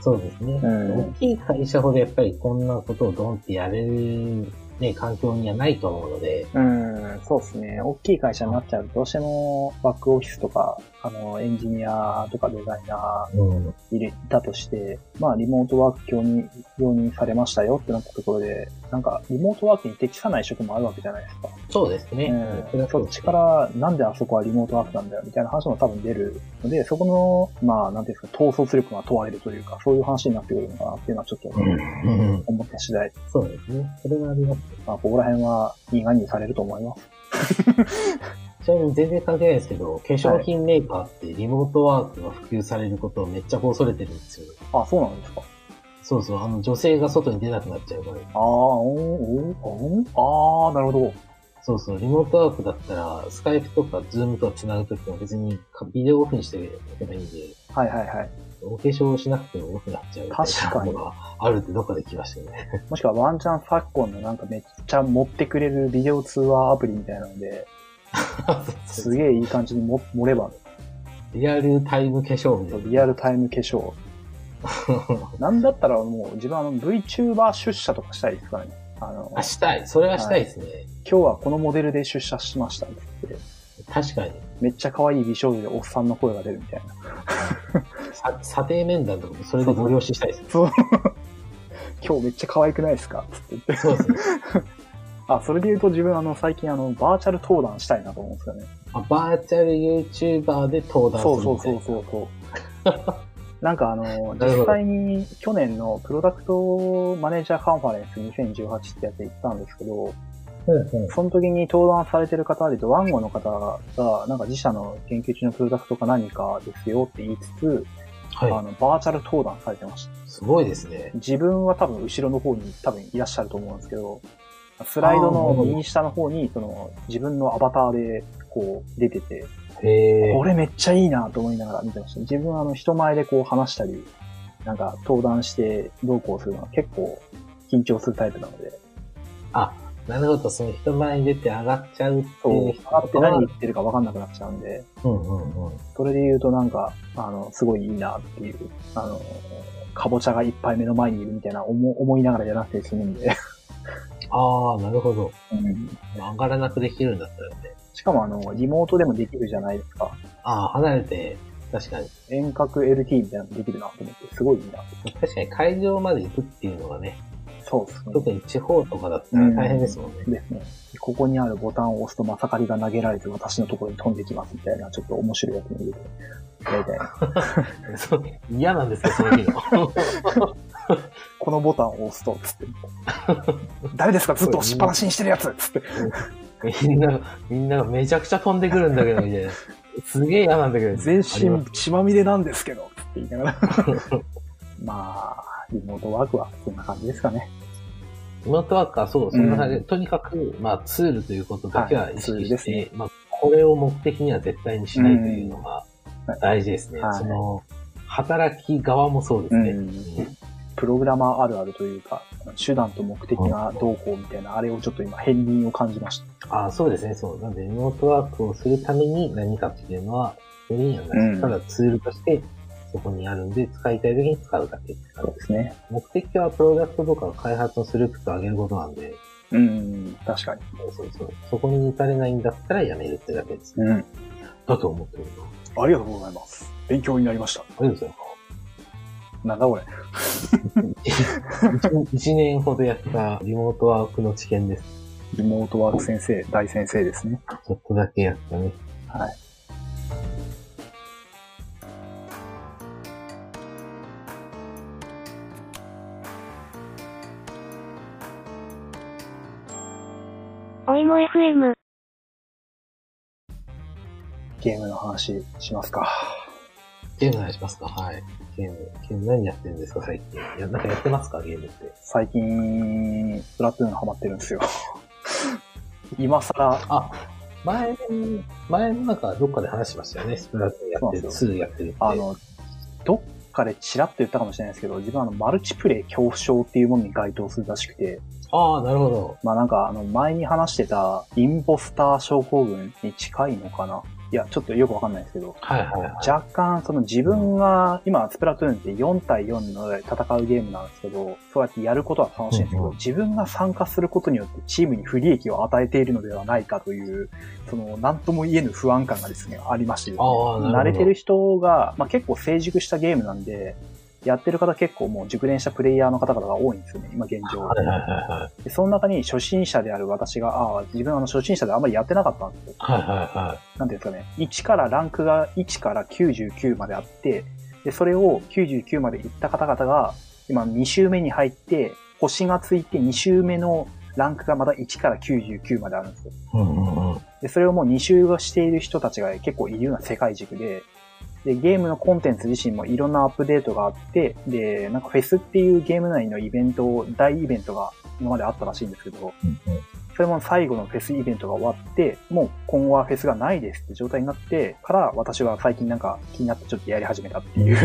そうですね。うん大きい会社ほどやっぱりこんなことをドンってやれる、ね、環境にはないと思うので、うん、そうですね。大きい会社になっちゃうと、どうしてもバックオフィスとか、あの、エンジニアとかデザイナうん、ー入れたとして、まあ、リモートワーク教に容認されましたよってなったところで、なんか、リモートワークに適さない職もあるわけじゃないですか。そうですね。うん、そっちから、なんであそこはリモートワークなんだよ、みたいな話も多分出るので、そこの、まあ、なんていうんですか、統率力が問われるというか、そういう話になってくるのかなっていうのはちょっと、うん。思った次第。そうですね。それはあります。まあ、ここら辺は、意外にされると思います。*laughs* ちなみに全然関係ないですけど、化粧品メーカーってリモートワークが普及されることをめっちゃ恐れてるんですよ。あ、そうなんですか。そうそう、あの女性が外に出なくなっちゃうから。あー、おーおーおーあー、なるほど。そうそう、リモートワークだったら、 Skype とか Zoom とか繋ぐときも別にビデオオフにしておけばいいんで、はいはいはい。お化粧しなくても良くなっちゃう確かにがあるってどっかで聞きましたよね。もしくはワンチャン昨今のなんかめっちゃ持ってくれるビデオ通話アプリみたいなので、*laughs* すげえいい感じにも盛れば、リアルタイム化粧みたいな。リアルタイム化粧。*laughs* なんだったらもう自分あの VTuber 出社とかしたいですからね。あの、あ、したい。それはしたいですね。今日はこのモデルで出社しましたって。確かに。めっちゃ可愛い美少女でおっさんの声が出るみたいな。*laughs* さ査定面談とかもそれでご了承したいですね。そう。今日めっちゃ可愛くないですかつって言って。そうですね。あ、それで言うと自分あの最近あのバーチャル登壇したいなと思うんですよね。あバーチャル YouTuber で登壇すそうるみたいな。そうそうそうそう。*laughs* なんかあの、実際に去年のプロダクトマネージャーカンファレンス2018ってやつ行ったんですけど、うんうんその時に登壇されてる方でと、ワンゴの方が、なんか自社の研究中のプロダクトか何かですよって言いつつ、あはの、バーチャル登壇されてました。い。すごいですね。自分は多分後ろの方に多分いらっしゃると思うんですけど、スライドの右下の方に、その、自分のアバターで、こう、出てて。これめっちゃいいなと思いながら見てました。自分はあの、人前でこう話したり、なんか登壇してどうこうするのは結構緊張するタイプなので、あ、なるほど。その人前に出て上がっちゃうってそういう、人あって何言ってるか分かんなくなっちゃうんで、うんうんうん。それで言うとなんか、あの、すごいいいなっていう、あの、かぼちゃがいっぱい目の前にいるみたいな思思いながらやらなくて済むんで、ああ、なるほど。うん上がらなくできるんだったらね。しかもあの、リモートでもできるじゃないですか。ああ、離れて、確かに。遠隔 LT みたいなのもできるなと思って、すごいいいな。確かに会場まで行くっていうのがね、そうですね。特に地方とかだったら大変ですもんね。ですね。ここにあるボタンを押すとまさかりが投げられて私のところに飛んできますみたいな、ちょっと面白いやつも入れて、やりたいな。*laughs* そう嫌なんですか、そういうの。*laughs* *laughs* このボタンを押すと、つって。誰ですか？ずっと押しっぱなしにしてるやつつって。みんな、みんながめちゃくちゃ飛んでくるんだけど、みたいな。すげえ嫌なんだけど。全身血まみれなんですけど、つって言いながら。*laughs* まあ、リモートワークはそんな感じですかね。リモートワークはそう、そんな感じで、うんとにかく、まあ、ツールということだけは意識して、ですねまあ、これを目的には絶対にしないというのがうん大事ですね。はいその、働き側もそうですね。うんうんプログラマーあるあるというか、手段と目的がどうこうみたいな、あれをちょっと今、片鱗を感じました。あそうですね、そう。なんで、リモートワークをするために何かっていうのは、それにはなくうんただツールとして、そこにあるんで、使いたい時に使うだけって感そうですね。じ目的はプロダクトとかの開発のスループと上げることなんで、うん、確かに。そうそうそう。そこに至れないんだったらやめるってだけです。うん。だと思ってるの。ありがとうございます。勉強になりました。ありがとうございます。なんだこれ。*laughs* 一一年ほどやったリモートワークの知見です。リモートワーク先生、大先生ですね。ちょっとだけやったね。はい。おいも FM。ゲームの話しますか。ゲームお願いしますか？はい。ゲーム、ゲーム何やってるんですか？最近。いや、なんかやってますか？ゲームって。最近、スプラトゥーンハマってるんですよ。*laughs* 今更、あ、前に、前もなんかどっかで話しましたよね。スプラトゥーンやってる、そ2やってるって。あの、どっかでチラッと言ったかもしれないですけど、自分はあの、マルチプレイ恐怖症っていうものに該当するらしくて、ああ、なるほど。まあなんかあの、前に話してた、インポスター症候群に近いのかな？いや、ちょっとよくわかんないですけど、はいはいはい。若干その自分が、今スプラトゥーンって4対4ので戦うゲームなんですけど、そうやってやることは楽しいんですけど、うんうん自分が参加することによってチームに不利益を与えているのではないかという、その、なんとも言えぬ不安感がですね、ありまして。慣れてる人が、まあ、結構成熟したゲームなんで、やってる方結構もう熟練したプレイヤーの方々が多いんですよね、今現状。はいはいはいはい。でその中に初心者である私が、ああ、自分あの初心者であんまりやってなかったんですよ。はいはいはなんていうんですかね、1からランクが1から99まであって、で、それを99まで行った方々が、今2周目に入って、星がついて2周目のランクがまた1から99まであるんですよ。い。うんうんうん。で、それをもう2周をしている人たちが結構いるような世界軸で、で、ゲームのコンテンツ自身もいろんなアップデートがあって、で、なんかフェスっていうゲーム内のイベントを、大イベントが今まであったらしいんですけど、うんうん。それも最後のフェスイベントが終わって、もう今後はフェスがないですって状態になってから、私は最近なんか気になってちょっとやり始めたっていう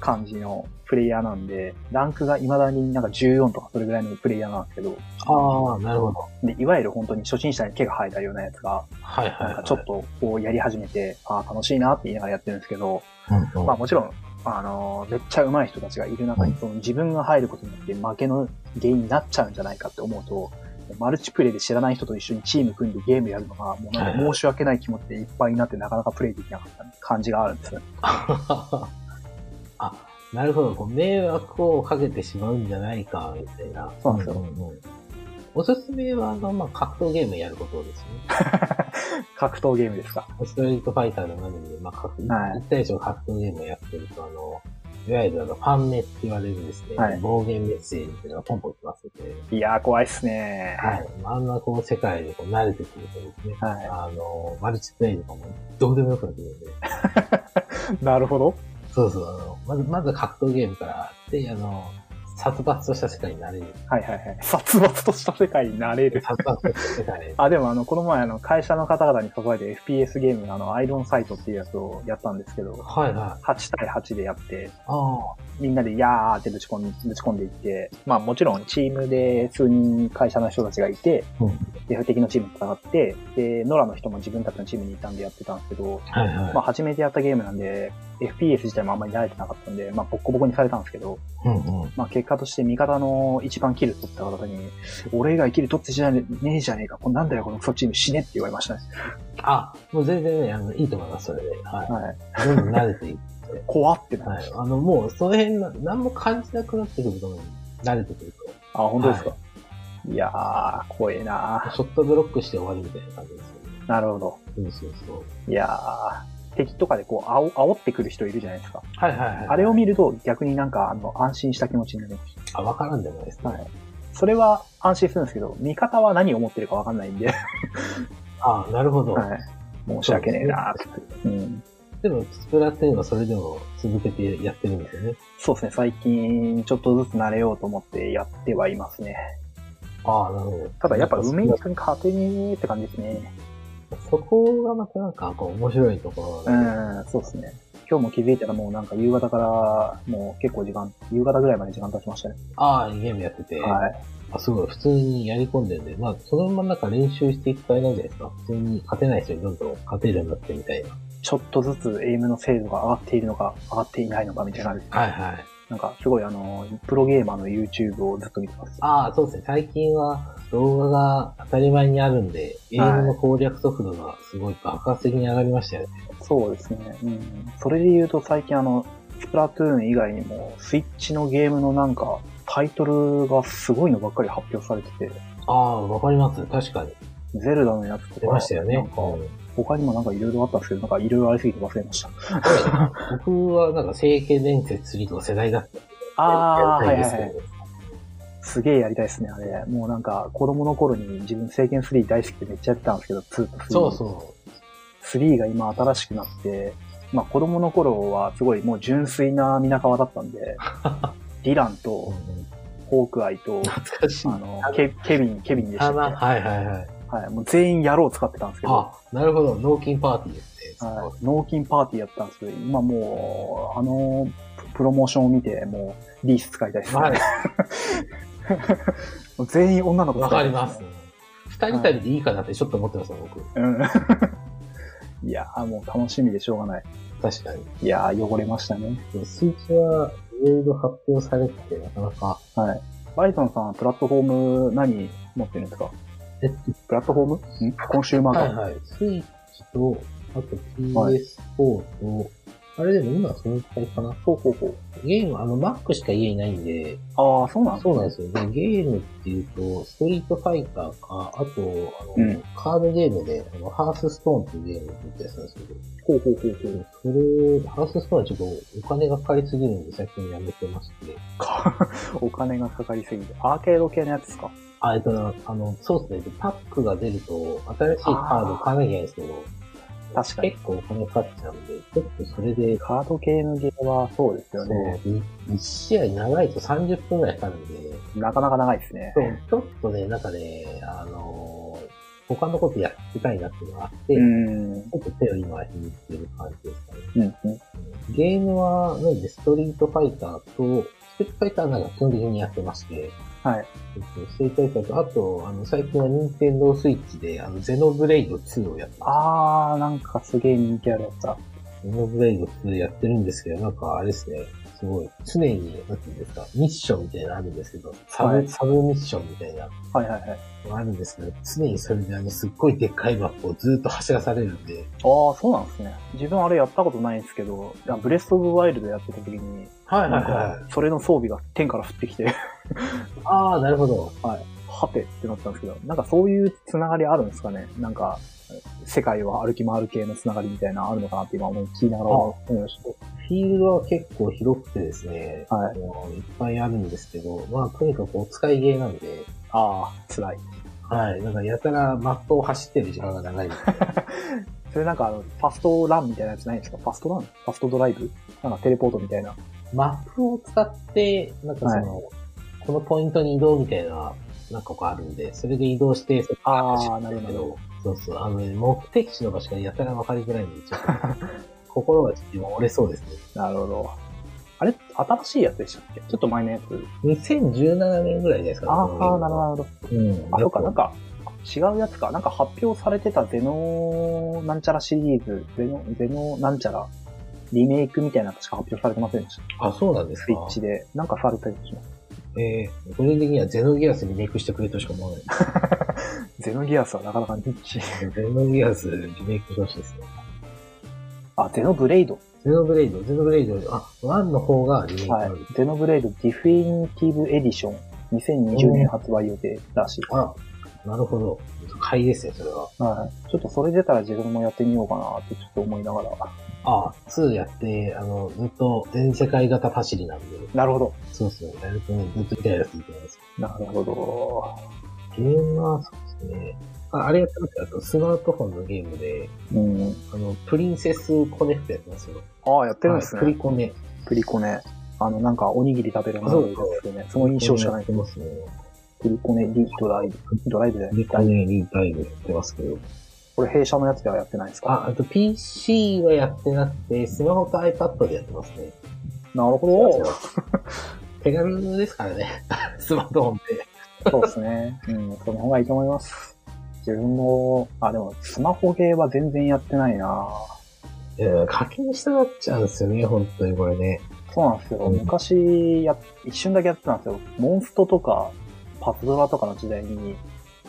感じのプレイヤーなんで、ランクが未だになんか14とかそれぐらいのプレイヤーなんですけど、ああ、なるほど。で、いわゆる本当に初心者に手が生えたようなやつが、はいはい、はい。なんかちょっとこうやり始めて、ああ、楽しいなって言いながらやってるんですけど、うんうん、まあもちろん、あのーめっちゃ上手い人たちがいる中に、その自分が入ることによって負けの原因になっちゃうんじゃないかって思うと、マルチプレイで知らない人と一緒にチーム組んでゲームやるのが、もうなんか申し訳ない気持ちでいっぱいになってなかなかプレイできなかった感じがあるんですよ。*laughs* あ、なるほど。こう迷惑をかけてしまうんじゃないか、みたいな。そうなんですよんんうんおすすめは、あの、まあ、格闘ゲームやることですね。*laughs* 格闘ゲームですか。ストリートファイターの何で、まあ、格はい一対一の格闘ゲームをやってると、あの、いわゆるあの、ファンメって言われるですね、はい暴言メッセージっていうのがポンポン来ますので、いやー、怖いっすね。はい。あんなこう、世界でこう慣れてくるとですね、はいあの、マルチプレイとかもどうでもよくなってくるんで、*laughs* なるほど。そうそう、あの、まず、まず格闘ゲームからあって、あの、殺伐とした世界になれる。はいはいはい。殺伐とした世界になれる。殺伐とした世界に。*laughs* あ、でもあの、この前あの、会社の方々に誘われて FPS ゲームのあの、アイロンサイトっていうやつをやったんですけど、はいはい。8対8でやって、あみんなでやーってぶち込んぶち込んでいって、まあもちろんチームで数人会社の人たちがいて、あ。うん。で、敵のチームと戦って、で、ノラの人も自分たちのチームにいたんでやってたんですけど、はいはい。まあ初めてやったゲームなんで、FPS 自体もあんまり慣れてなかったんで、まあボッコボコにされたんですけど、うんうん。まあ結果として味方の一番キル取った方に、俺以外キル取ってじゃねねえじゃねえか、これなんだよこのクソチーム死ねって言われましたね。あ、もう全然ね、あの、いいと思います、それで。ははい。い。どんどん慣れていって。*laughs* 怖ってな。はい。あの、もう、その辺な、何も感じなくなってくると、慣れてくるあ、本当ですか、い、やー、怖えなと、ショットブロックして終わりみたいな感じですよね。なるほど。そうそうそう。いやー、敵とかでこう、あお煽ってくる人いるじゃないですか。はいはいはい。あれを見ると逆になんか、あの、安心した気持ちになります。あ、わからんでもないですね。はい。それは安心するんですけど、味方は何を思ってるかわかんないんで、あなるほど。はい。申し訳ねえなーって。うん。でも、スプラトゥーンはそれでも続けてやってるんですよね。そうですね、最近ちょっとずつ慣れようと思ってやってはいますね。ああ、なるほど。ただやっぱ梅に人に勝てねえって感じですね。そこがまたなんか、こう、面白いとこうろなんでん、そうですね。今日も気づいたらもうなんか夕方からもう結構時間、夕方ぐらいまで時間経ちましたね。ああ、ゲームやってて、はい。あ、すごい、普通にやり込んでるんで、まあ、そのままなんか練習していくとあれなんじゃないですか。普通に勝てない人にどんどん勝てるようになってみたいな。ちょっとずつエイムの精度が上がっているのか、上がっていないのかみたいな。はいはい。なんかすごいあの、プロゲーマーの YouTube をずっと見てます。ああ、そうですね。最近は動画が当たり前にあるんで、ゲームの攻略速度がすごい爆発的に上がりましたよね。そうですね。うん。それで言うと最近あの、スプラトゥーン以外にも、スイッチのゲームのなんか、タイトルがすごいのばっかり発表されてて、ああ、わかります。確かに。ゼルダのやつとか、出ましたよね。なんか、うん他にもなんかいろいろあったんですけど、なんかいろいろありすぎて忘れました。僕はなんか、聖剣伝説3とか世代だった。あー、はいはいはい。すげえやりたいですね、あれ。もうなんか、子供の頃に自分、聖剣3大好きでめっちゃやってたんですけど、2と3。そうそ3が今新しくなって、まあ子供の頃はすごいもう純粋な皆川だったんで、*laughs* ディランう。とうんホークアイと、懐かしい。あの、ケケビン、ケビンでしたあっけ？まはいはいはい。はい。もう全員野郎使ってたんですけど、あ、なるほど。脳筋パーティーですね。はい、納金パーティーやったんですけど、今もう、あの、プロモーションを見て、もう、リース使いたいですね。はい。*laughs* 全員女の子わ使いたいかります。二人旅でいいかなってちょっと思ってますよ、僕。うん。*laughs* いやーもう楽しみでしょうがない。確かに。いやー汚れましたね。スイッチはいろいろ発表されてて、なかなか。はい。バイソンさん、プラットフォーム何持ってるんですか？えっプラットフォーム？ん？コンシューマーか。はいはい。スイッチと、あと PS4 と、あれでも今はそのくらいかな。ほうほうほう。ゲーム、あの、Mac しか家にないんで、ああ、そうなんそうなんですよ。で、ゲームっていうと、ストリートファイターか、あと、あの、うんカードゲームで、あの、ハースストーンっていうゲームってやつなんですけど、ほうほうほうほう。それ、ハースストーンはちょっとお金がかかりすぎるんで最近やめてまして、か *laughs* お金がかかりすぎて。アーケード系のやつですか？あ、えっと、あの、そうですね、パックが出ると、新しいカード買わなきゃいけないんですけど、確かに。結構お金かかっちゃうんで、ちょっとそれで、カード系のゲームはそうですよね。そう、1試合長いと30分くらいかかるんで、なかなか長いですね。そう、ちょっとね、なんかね、あのー他のことやってたいなっていうのがあって、うちん。ょっと手を今引いてる感じですかね。うん。うん。ゲームは、なんで、ストリートファイターと、ストリートファイターなんか基本的にやってまして、はい。えっとストリートファイターと、あと、あの、最近は任天堂スイッチで、あの、ゼノブレイド2をやってます。あー、なんかすげえ人気あるやつだ。ゼノブレイド2やってるんですけど、なんかあれですね、すごい、常に、なんていうんですか、ミッションみたいなのあるんですけど、サブ、はいサブミッションみたいなはいはいはい。あるんですけど、常にそれであの、すっごいでっかいマップをずっと走らされるんで、あー、そうなんですね。自分あれやったことないんですけど、ブレスオブワイルドやってた時に、はいなんか、それの装備が天から降ってきて、*laughs* ああ、なるほど。はてってなったんですけど、なんかそういうつながりあるんですかねなんか、世界を歩き回る系のつながりみたいなのあるのかなって今思い聞きながら思いましフィールドは結構広くてですね、はいもういっぱいあるんですけど、まあ、とにかくお使いゲーなんで、た。ああ、辛い。はい。なんか、やたらマップを走ってる時間が長い。*laughs* それなんかあの、ファストランみたいなやつないんですか？ファストラン？ファストドライブ？なんかテレポートみたいな。マップを使って、なんかその、このポイントに移動みたいな、なんかこうあるんで、それで移動して、あーなるほそうそう、あのね、目的地の場所がやたら分かりづらいんで、ちょっと、*laughs* 心がちょっと今折れそうですね。なるほど。あれ新しいやつでしたっけ？ちょっと前のやつ。2017年ぐらいじゃないですか、ああ、なるほど。うん。あ、そうか、なんか、違うやつか。なんか発表されてたゼノなんちゃらシリーズ、ゼノ、ゼノなんちゃら、リメイクみたいなの確か発表されてませんでした。あ、そうなんですかスイッチで。なんかされたりします。えー、個人的にはゼノギアスにメイクしてくれとしか思わない。*laughs* ゼノギアスはなかなかニッチ。ゼノギアスリメイクしてほしいですね。あ、ゼノブレイド。ゼノブレイド、ゼノブレイド、あ、1の方がリメイクはい。ゼノブレイドディフィニティブエディション。2020年発売予定らしい。あ、なるほど。買いですね、それは。はい。ちょっとそれ出たら自分もやってみようかなってちょっと思いながら。あ、2やって、あの、ずっと全世界型パシリなんで、なるほど。そうですね、やるとね、ずっとイライラすると思います。なるほど。ゲームは、そうですね。ああれやってますよ。あと、スマートフォンのゲームで、うん。あの、プリンセスコネクトやってますよ。ああ、やってるんですはいプリね。コネ。プリコネ。あの、なんか、おにぎり食べるのそうですよね。その印象しかないやってますね。プリコネリドライブ。ドライブで。プリコネリタイムやってますけど。これ弊社のやつではやってないですか？あ、あと PC はやってなくて、スマホと iPad でやってますね。なるほど。*laughs* 手軽ですからね。*laughs* スマートフォンって。そうですね。うん、その方がいいと思います。自分も、あ、でも、スマホゲーは全然やってないないや、課金したがっちゃうんですよね、本当にこれね。そうなんですよ。うん昔や、一瞬だけやってたんですよ。モンストとか、パズドラとかの時代に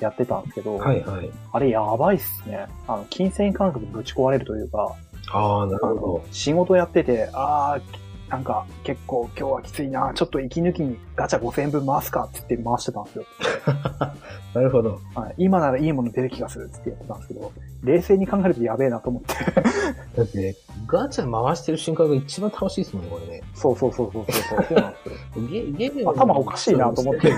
やってたんですけど、はいはい。あれやばいっすね。あの、金銭感覚ぶち壊れるというか、ああ、なるほど。仕事やってて、あー、なんか結構今日はきついな、ちょっと息抜きにガチャ5000円分回すかって言って回してたんですよ。*laughs* なるほど。はい、今ならいいもの出る気がするって言ってやってたんですけど、冷静に考えるとやべえなと思って。*laughs* だって、ガチャ回してる瞬間が一番楽しいですもんね、これね。そうそうそうそうそう。そうなんですよ。ゲゲーム頭おかしいなと思って。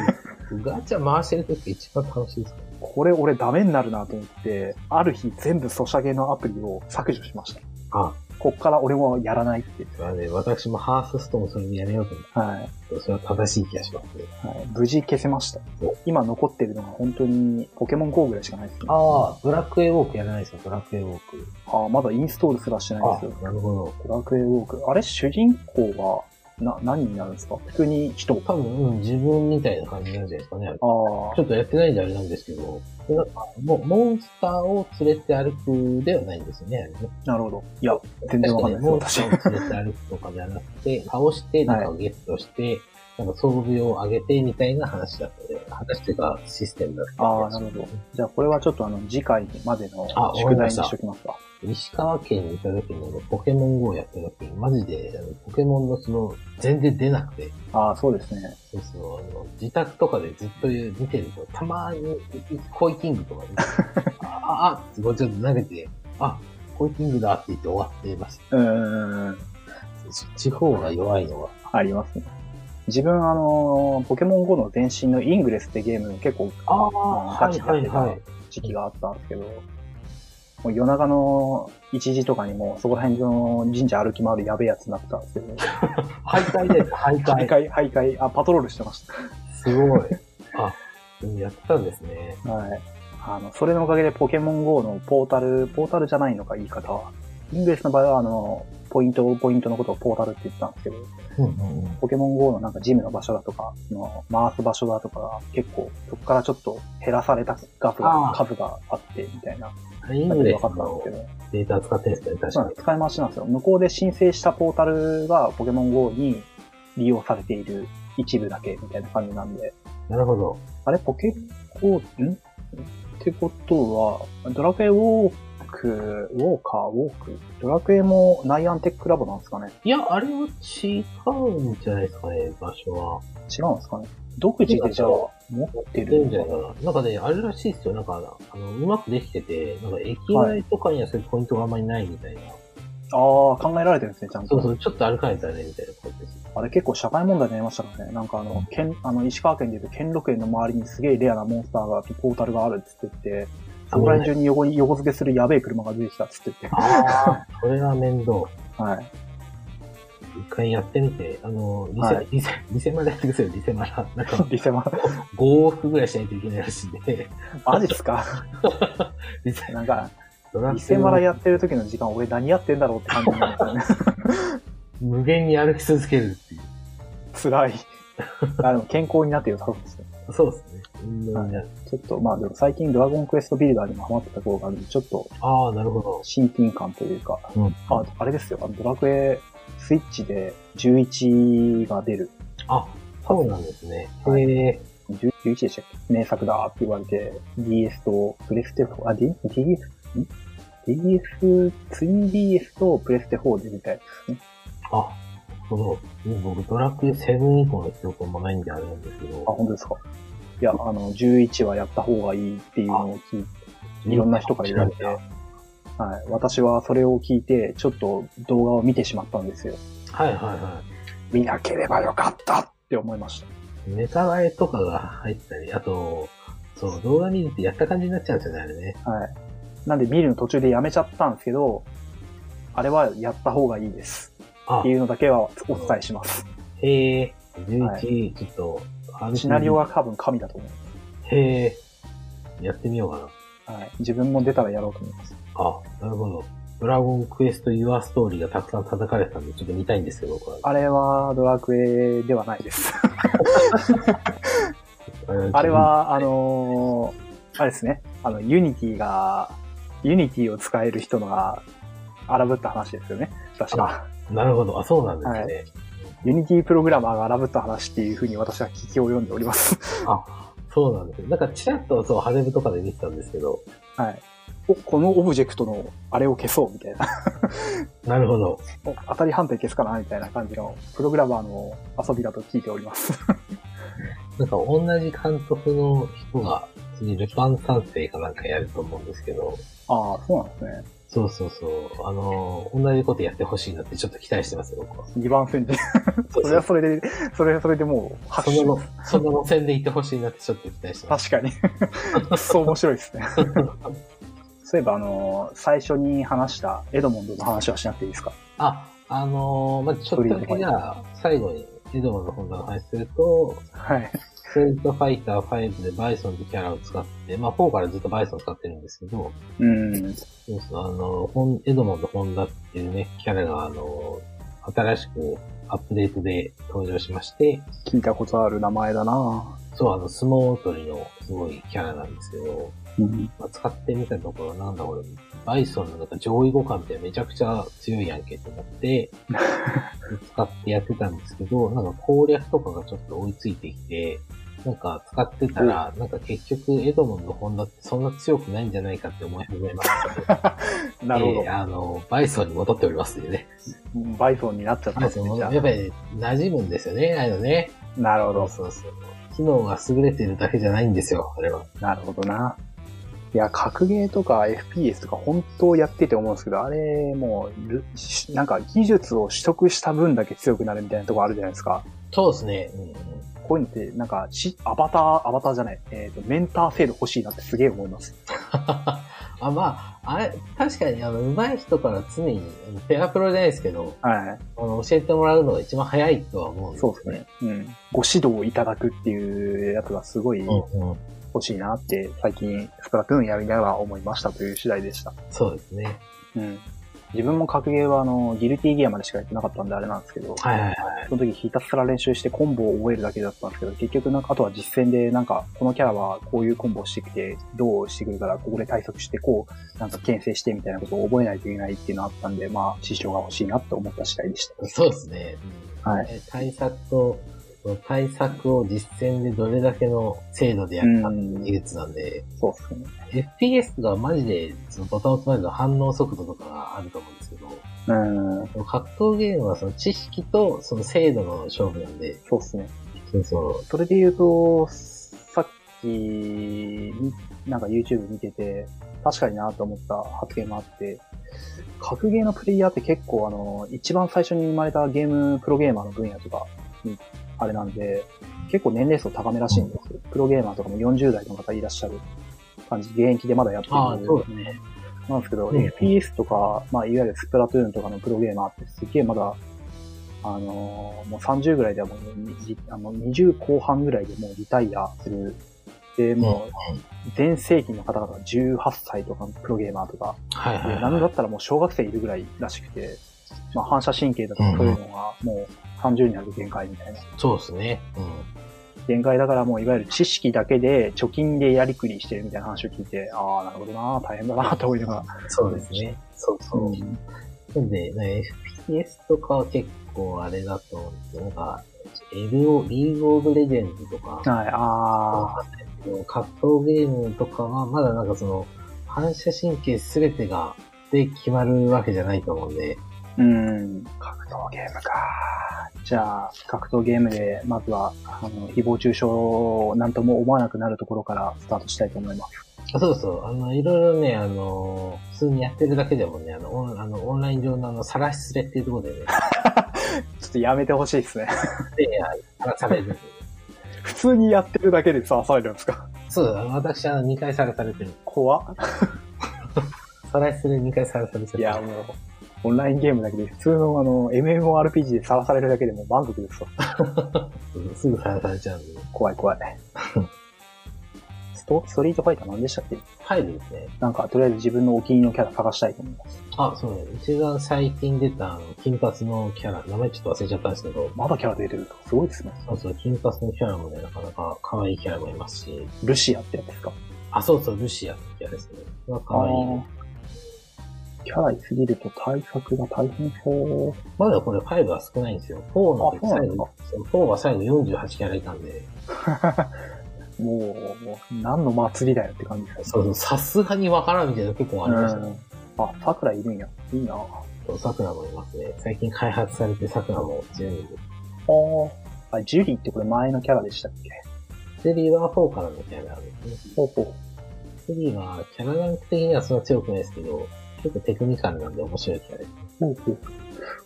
ガチャ回してる時が一番楽しいですもんね。これ俺ダメになるなと思って、ある日全部ソシャゲのアプリを削除しました。あ、こっから俺もやらないって。それはね、私もハースストーンそれでやめようと思はい。って、それは正しい気がしますね。はい、無事消せましたお。今残ってるのが本当にポケモン GO ぐらいしかないですね。あああ、ドラクエウォークやらないですよ、ドラクエウォーク。あー、まだインストールすらしてないあですよ。なるほど。ドラクエウォーク。あれ主人公は、な、何になるんですか？普通に人。多分、うん、自分みたいな感じなんじゃないですかね。あれああちょっとやってないんであれなんですけど、でなんかもうモンスターを連れて歩くではないんですよね、あれね。なるほど。いや、全然わかんないです、モンスターを連れて歩くとかじゃなくて、倒して、なんかをゲットして、なんか装備を上げてみたいな話だったので、話というかシステムだったああ、なるほど。じゃあこれはちょっとあの、次回までの宿題にしときますか。石川県にいた時にあのポケモン GO やった時に、マジであのポケモンのその、全然出なくて、ああ、そうですね。そうそう、あの、自宅とかでずっと見てると、たまに、コイキングとかで、*laughs* あ、あ、あ、すごいちょっと投げて、あ、コイキングだって言って終わってました。うーん。地方が弱いのは。ありますね。自分、あの、ポケモン GO の前身のイングレスってゲーム結構ああはいはいはい。時期があったんですけど、もう夜中の1時とかにもうそこら辺の神社歩き回るやべえやつになってたんですけど、*laughs* 徘徊です、徘徘徊。徊、徘徊、あ、パトロールしてましすごい。あ、やってたんですね。た。はい。あの、それのおかげでポケモン GO のポータル、ポータルじゃないのか言い方は。イングレスの場合はあの、ポイント、ポイントのことをポータルって言ってたんですけど、うんうんうん。ポケモン GO のなんかジムの場所だとか、その回す場所だとかが結構、そこからちょっと減らされた数あが、ー数があって、みたいな。イングレス分かったんですのけど。データ使ってるんですかね、確かに。使い回しなんですよ。向こうで申請したポータルがポケモン GO に利用されている一部だけみたいな感じなんで。なるほど。あれ、ポケコん？ってことは、ドラクエウォーク、ウォーカー、ウォーク？ドラクエもナイアンテックラボなんですかねいや、あれは違うんじゃないですかね、場所は。違うんですかね独自でじゃあ持って出るるんじゃないかな？なんかね、あれらしいですよ。なんか、あの、うまくできてて、なんか駅前とかにはそういうポイントがあんまりないみたいな。ああ、考えられてるんですね、ちゃんと。そうそう、ちょっと歩かないとね、みたいな感じです。あれ結構社会問題になりましたからね。なんかあの、県、あの、石川県でいうと兼六園の周りにすげえレアなモンスターが、ポータルがあるっつって言って、そこら辺中に横に横付けするやべえ車が出てきたっつって言って。ああ、それは面倒。*laughs* はい。一回やってみて、あの、リセ、はいリセ、リセマラやってくださいよ、リセマラ。なんか、リセマ、5往復ぐらいしないといけないらしいんで、マジっすか？*laughs* リセ、なんか、リセマラやってる時の時間俺何やってんだろうって感じになるんですよね。無限に歩き続けるっていう。辛い。*laughs* あでも健康になってるそうですよ。そうですね。運動になる。ちょっと、まあでも最近ドラゴンクエストビルダーにもハマってた頃があるんで、ちょっとああ、なるほど。親近感というか、うん。あ、あれですよ、ドラクエスイッチで11が出る。あ、そうなんですね。はいへえ。11でしたっけ？名作だって言われて、DS とプレステ4、あ、D、DS? ん ?DS、ツイン DS とプレステ4で見たいですね。あ、その、僕ドラクエ7以降の記憶もないんであれなんですけあ、ど、本当ですか？いや、あの、11はやった方がいいっていうのを聞いて、いろんな人から言われて、はい。私はそれを聞いて、ちょっと動画を見てしまったんですよ。はいはいは見なければよかったって思いました。い。ネタバレとかが入ったり、あと、そう、動画見るとやった感じになっちゃうんですよね、あれね。はい。なんで見るの途中でやめちゃったんですけど、あれはやった方がいいです。あって、いうのだけはお伝えします。へえ、11、はちょっと、シナリオが多分神だと思へえ、やってみようかな。う。はい。自分も出たらやろうと思います。あ、なるほど。ドラゴンクエストユアストーリーがたくさん叩かれてたんで、ちょっと見たいんですけど、これ。あれはドラクエではないです。*laughs* あれは、あのーあれですね。あの、 Unity が、 Unity を使える人のが荒ぶった話ですよね。確か。なるほど。あ、そうなんですね。 Unity プログラマーが荒ぶった話っていうふうに私は聞きを読んでおります。あ、そうなんですね。なんか、チラッと、そう、ハレブとかで見てたんですけど、はい。お、このオブジェクトのあれを消そうみたいな。*laughs* なるほど。お当たり判定消すかなみたいな感じのプログラマーの遊びだと聞いております。*laughs* なんか、同じ監督の人が、次、ルパン三世かなんかやると思うんですけど、ああ、そうなんですね。そうそうそう。あの、同じことやってほしいなってちょっと期待してますよ、僕は。2番戦で。*laughs* それはそれで、それはそれでもう、拍手その、その路線で行ってほしいなってちょっと期待してます。確かに。そう面白いですね。そういえば、あの、最初に話したエドモンドの話はしなくていいですか？あ、あのーまあ、ちょっとだけじゃあ、最後に、エドモンド本田の話すると、はい。ストリートファイター5でバイソンってキャラを使って、まあ4からずっとバイソン使ってるんですけど、うん。そうそう、あの、ホンエドモンド・ホンダっていうね、キャラが、あの、新しくアップデートで登場しまして、聞いたことある名前だなそう、あの、相撲取りのすごいキャラなんですけど、うん。まあ、使ってみたところ、なんだこれ、バイソンのなんか上位互換ってめちゃくちゃ強いやんけと思って、*laughs* 使ってやってたんですけど、なんか攻略とかがちょっと追いついてきて、なんか使ってたら、なんか結局エドモンのホンダってそんな強くないんじゃないかって思い始めました。*laughs* なるほどえーあの、バイソンに戻っておりますっていうね。バイソンになっちゃったんですね、やっぱり馴染むんですよね、あのね。あ。なるほど。そうそう。機能が優れてるだけじゃないんですよ、あれは。なるほどな。いや、格ゲーとか FPS とか本当やってて思うんですけど、あれ、もうなんか技術を取得した分だけ強くなるみたいなとこあるじゃないですか。そうですね。うんうんこういうのって、なんか、し、アバター、アバターじゃない、えっ、と、メンター制度欲しいなってすげえ思います。*laughs* あ、まあ、あれ、確かに、あの、上手い人から常に、ペアプロじゃないですけど、はい。あの、教えてもらうのが一番早いとは思うんですそうですね。。うん。ご指導をいただくっていうやつがすごいうんうん。欲しいなって、最近、スプラトゥーンやりながら思いましたという次第でした。そうですね。うん。自分も格ゲーはあの、ギルティギアまでしかやってなかったんであれなんですけど、はいはいはい。その時ひたすら練習してコンボを覚えるだけだったんですけど、結局なんかあとは実践でなんか、このキャラはこういうコンボをしてきて、どうしてくるから、ここで対策して、こう、なんか牽制してみたいなことを覚えないといけないっていうのがあったんで、まあ、師匠が欲しいなって思った次第でした。そうですね。うんはい。え対策と、対策を実践でどれだけの精度でやるかっていう技術なんで、そうっすね。FPS がマジでそのボタンを押すまでの反応速度とかがあると思うんですけど、うん、格闘ゲームはその知識とその精度の勝負なんで、そうっすね。そうそう。それで言うと、さっき、みなんか YouTube 見てて、確かになと思った発言もあって、格ゲーのプレイヤーって結構あの、一番最初に生まれたゲーム、プロゲーマーの分野とかに、あれなんで、結構年齢層高めらしいんですよ。プロゲーマーとかも40代の方いらっしゃる感じ、現役でまだやってるああ、そうですね。なんですけど、うん FPS とか、まあ、いわゆるスプラトゥーンとかのプロゲーマーってすっげえまだ、あのーもう30ぐらいではもう、じあの、20後半ぐらいでもうリタイアする。で、もう、全盛期の方々が18歳とかのプロゲーマーとか、はいはい、でなんだはい。ったらもう小学生いるぐらいらしくて、まあ、反射神経だとかそういうのがもう30になると限界みたいな。そうですね。うん。限界だからもういわゆる知識だけで貯金でやりくりしてるみたいな話を聞いて、ああ、なるほどな、大変だな、と思いながら。そうですね。そうそう。うんなんで、ね、FPS とかは結構あれだと思うんですよ。なんか、LO、リーグオブレジェンズとか、はい、あ格闘ゲームとかは、まだなんかその、反射神経すべてが、で決まるわけじゃないと思うんで、ー、うん、格闘ゲームか。じゃあ、格闘ゲームで、まずは、あの、誹謗中傷をなんとも思わなくなるところからスタートしたいと思います。あそうそう、あの、いろいろね、あの、普通にやってるだけでもね、あの、オンあのオンライン上のあの、さらしすれっていうところでね、*laughs* ちょっとやめてほしいですね。で、さらされる。普通にやってるだけでさ、されるんですか？そうだ、私、あの、2回さらされてる。怖っさらしすれ2回さらされてる。いや、もう、オンラインゲームだけで、普通のあの、MMORPG でさらされるだけでもう満足ですわ。う *laughs* んすぐさらされちゃう。怖い怖い。ストストリートファイター何でしたっけ？ファイルですね。なんか、とりあえず自分のお気に入りのキャラ探したいと思います。あ、そうね。一番最近出た、あの、金髪のキャラ、名前ちょっと忘れちゃったんですけど、まだキャラ出てるとすごいですね。そうそう、金髪のキャラもね、なかなか可愛いキャラもいますし、ルシアってやつですか？あ、そうそう、ルシアってキャラですね。可愛い。あーキャラいすぎると対策が大変そう。まだこれ5は少ないんですよ。4の最後、そう4は最後48キャラいたんで、*laughs* もう、何の祭りだよって感じですそうそう、さすがにわからんみたいなの結構ありましたね。うんあ、桜いるんや。いいなあそう、桜もいますね。最近開発されて桜も強いんで。ーあ。ジュリーってこれ前のキャラでしたっけ？ゼリーは4からのキャラですね。ほうほゼリーはキャラランク的にはそんな強くないですけど、結構テクニカルなんで面白いキャラです。う。ほうほう。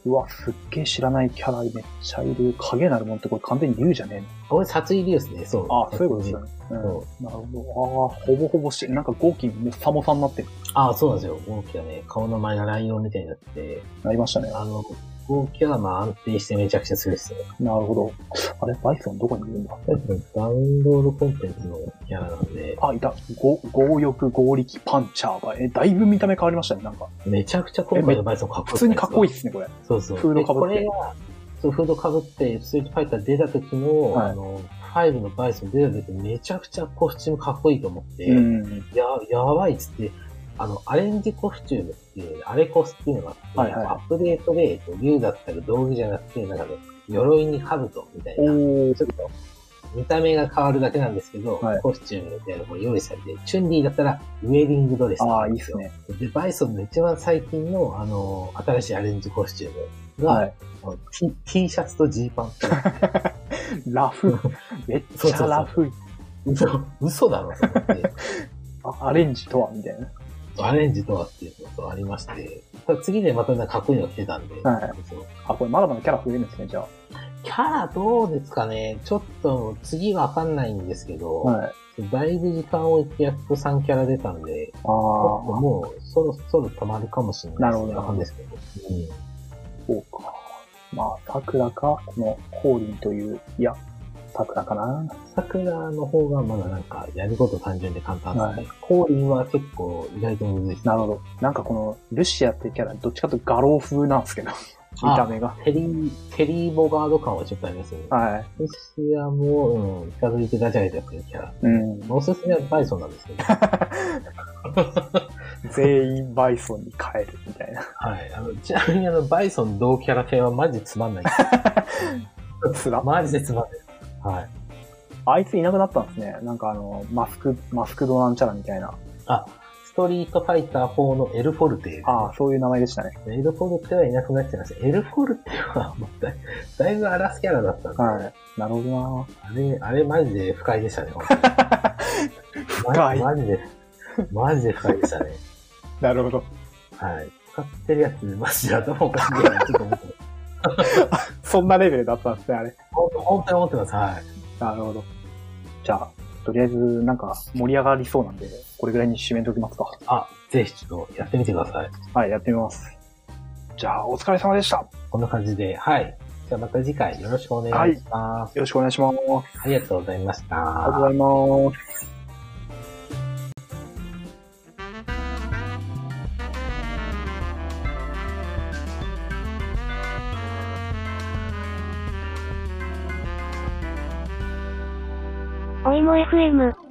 うわ、すっげえ知らないキャラめっちゃいる。影なるもんってこれ完全に竜じゃねえのこれ殺意流ですね、そう。あそういうことですよね。うん。なるそほど。ああ、ほぼほぼし、なんか合金もサモサになってる。ああ、そうなんですよ。ゴーキはね、顔の前がライオンみたいになってて、なりましたね。あの、ゴーキはまあ安定してめちゃくちゃ強いですよ。なるほど。あれバイソンどこにいるんだ？ダウンロードコンテンツのキャラなんで、あ、いた。ご強欲、合力、パンチャーが、え、だいぶ見た目変わりましたね、なんか。めちゃくちゃ今回のバイソンかっこいい。普通にかっこいいい。っすね、これ。そうそう。フード被ってでこれが、そう、フード被って、ストリートファイター出た時の、はいあの、5のバイソン出た時めちゃくちゃコスチュームかっこいいと思って、うん。や、やばいっつって、あの、アレンジコスチュームっていう、アレコスっていうのがあって、はいはいアップデートで、竜だったら道具じゃなくて、なんかね、鎧に兜みたいな。ちょっと、見た目が変わるだけなんですけど、はいコスチュームみたいなのも用意されて、チュンリーだったらウェディングドレスああ、いいっすね。で、バイソンの一番最近の、あの、新しいアレンジコスチュームが、はい。T, T シャツとジーパン *laughs* ラフ。めっちゃラフ。嘘、嘘だろ、と思って。*laughs* あアレンジとは？みたいな。アレンジとはっていうのがありまして、次でまたなんかかっこいいの着てたんで、はいあ、これまだまだキャラ増えるんですね、じゃキャラどうですかね？ちょっと次わかんないんですけど、あ。はい。だいぶ時間を置いてやっと3キャラ出たんで、あもうそろそろ止まるかもしれないなるほどんですけど。うんそうか。まあ、桜か、この、コーリンという、いや、桜かな？桜の方がまだなんかやること単純で簡単ですね。はコーリンは結構意外とむずいです。なるほど。なんかこの、ルシアっていうキャラ、どっちかというと画廊風なんですけど、見た目が。テリー、テリーボガード感はちょっとありますよね。はい。ロシアも、うん、近づいてガチャガチャするキャラ。うん。おすすめはバイソンなんですけど。*laughs* 全員バイソンに変えるみたいな。はい。あの、ちなみにあの、バイソン同キャラ系はマジでつまんない。*laughs* つら。マジでつまんない。はい。あいついなくなったんですね。なんかあの、マスク、マスクドなんちゃらみたいな。あ、ストリートファイター4のエルフォルテ、ああ、そういう名前でしたね。エルフォルテはいなくなっちゃいました。エルフォルテはもうだいだいぶ荒らすキャラだったんで、はい。なるほどあれ、あれマジで不快でしたね。*laughs* 深い。マジで、マジで不快でしたね。*laughs* なるほど。はい。使ってるやつ、マジで頭おかしいな、ちょっと思って。*laughs* そんなレベルだったんですね、あれ。ほんと本当に思ってます。はい。なるほど。じゃあ、とりあえず、なんか、盛り上がりそうなんで、これぐらいに締めておきますか。あ、ぜひちょっとやってみてください。はい、やってみます。じゃあ、お疲れ様でした。よこんな感じで、はい。じゃあまた次回よろしくお願いします。ろしくお願いします。ありがとうございました。ありがとうございます。いも FM。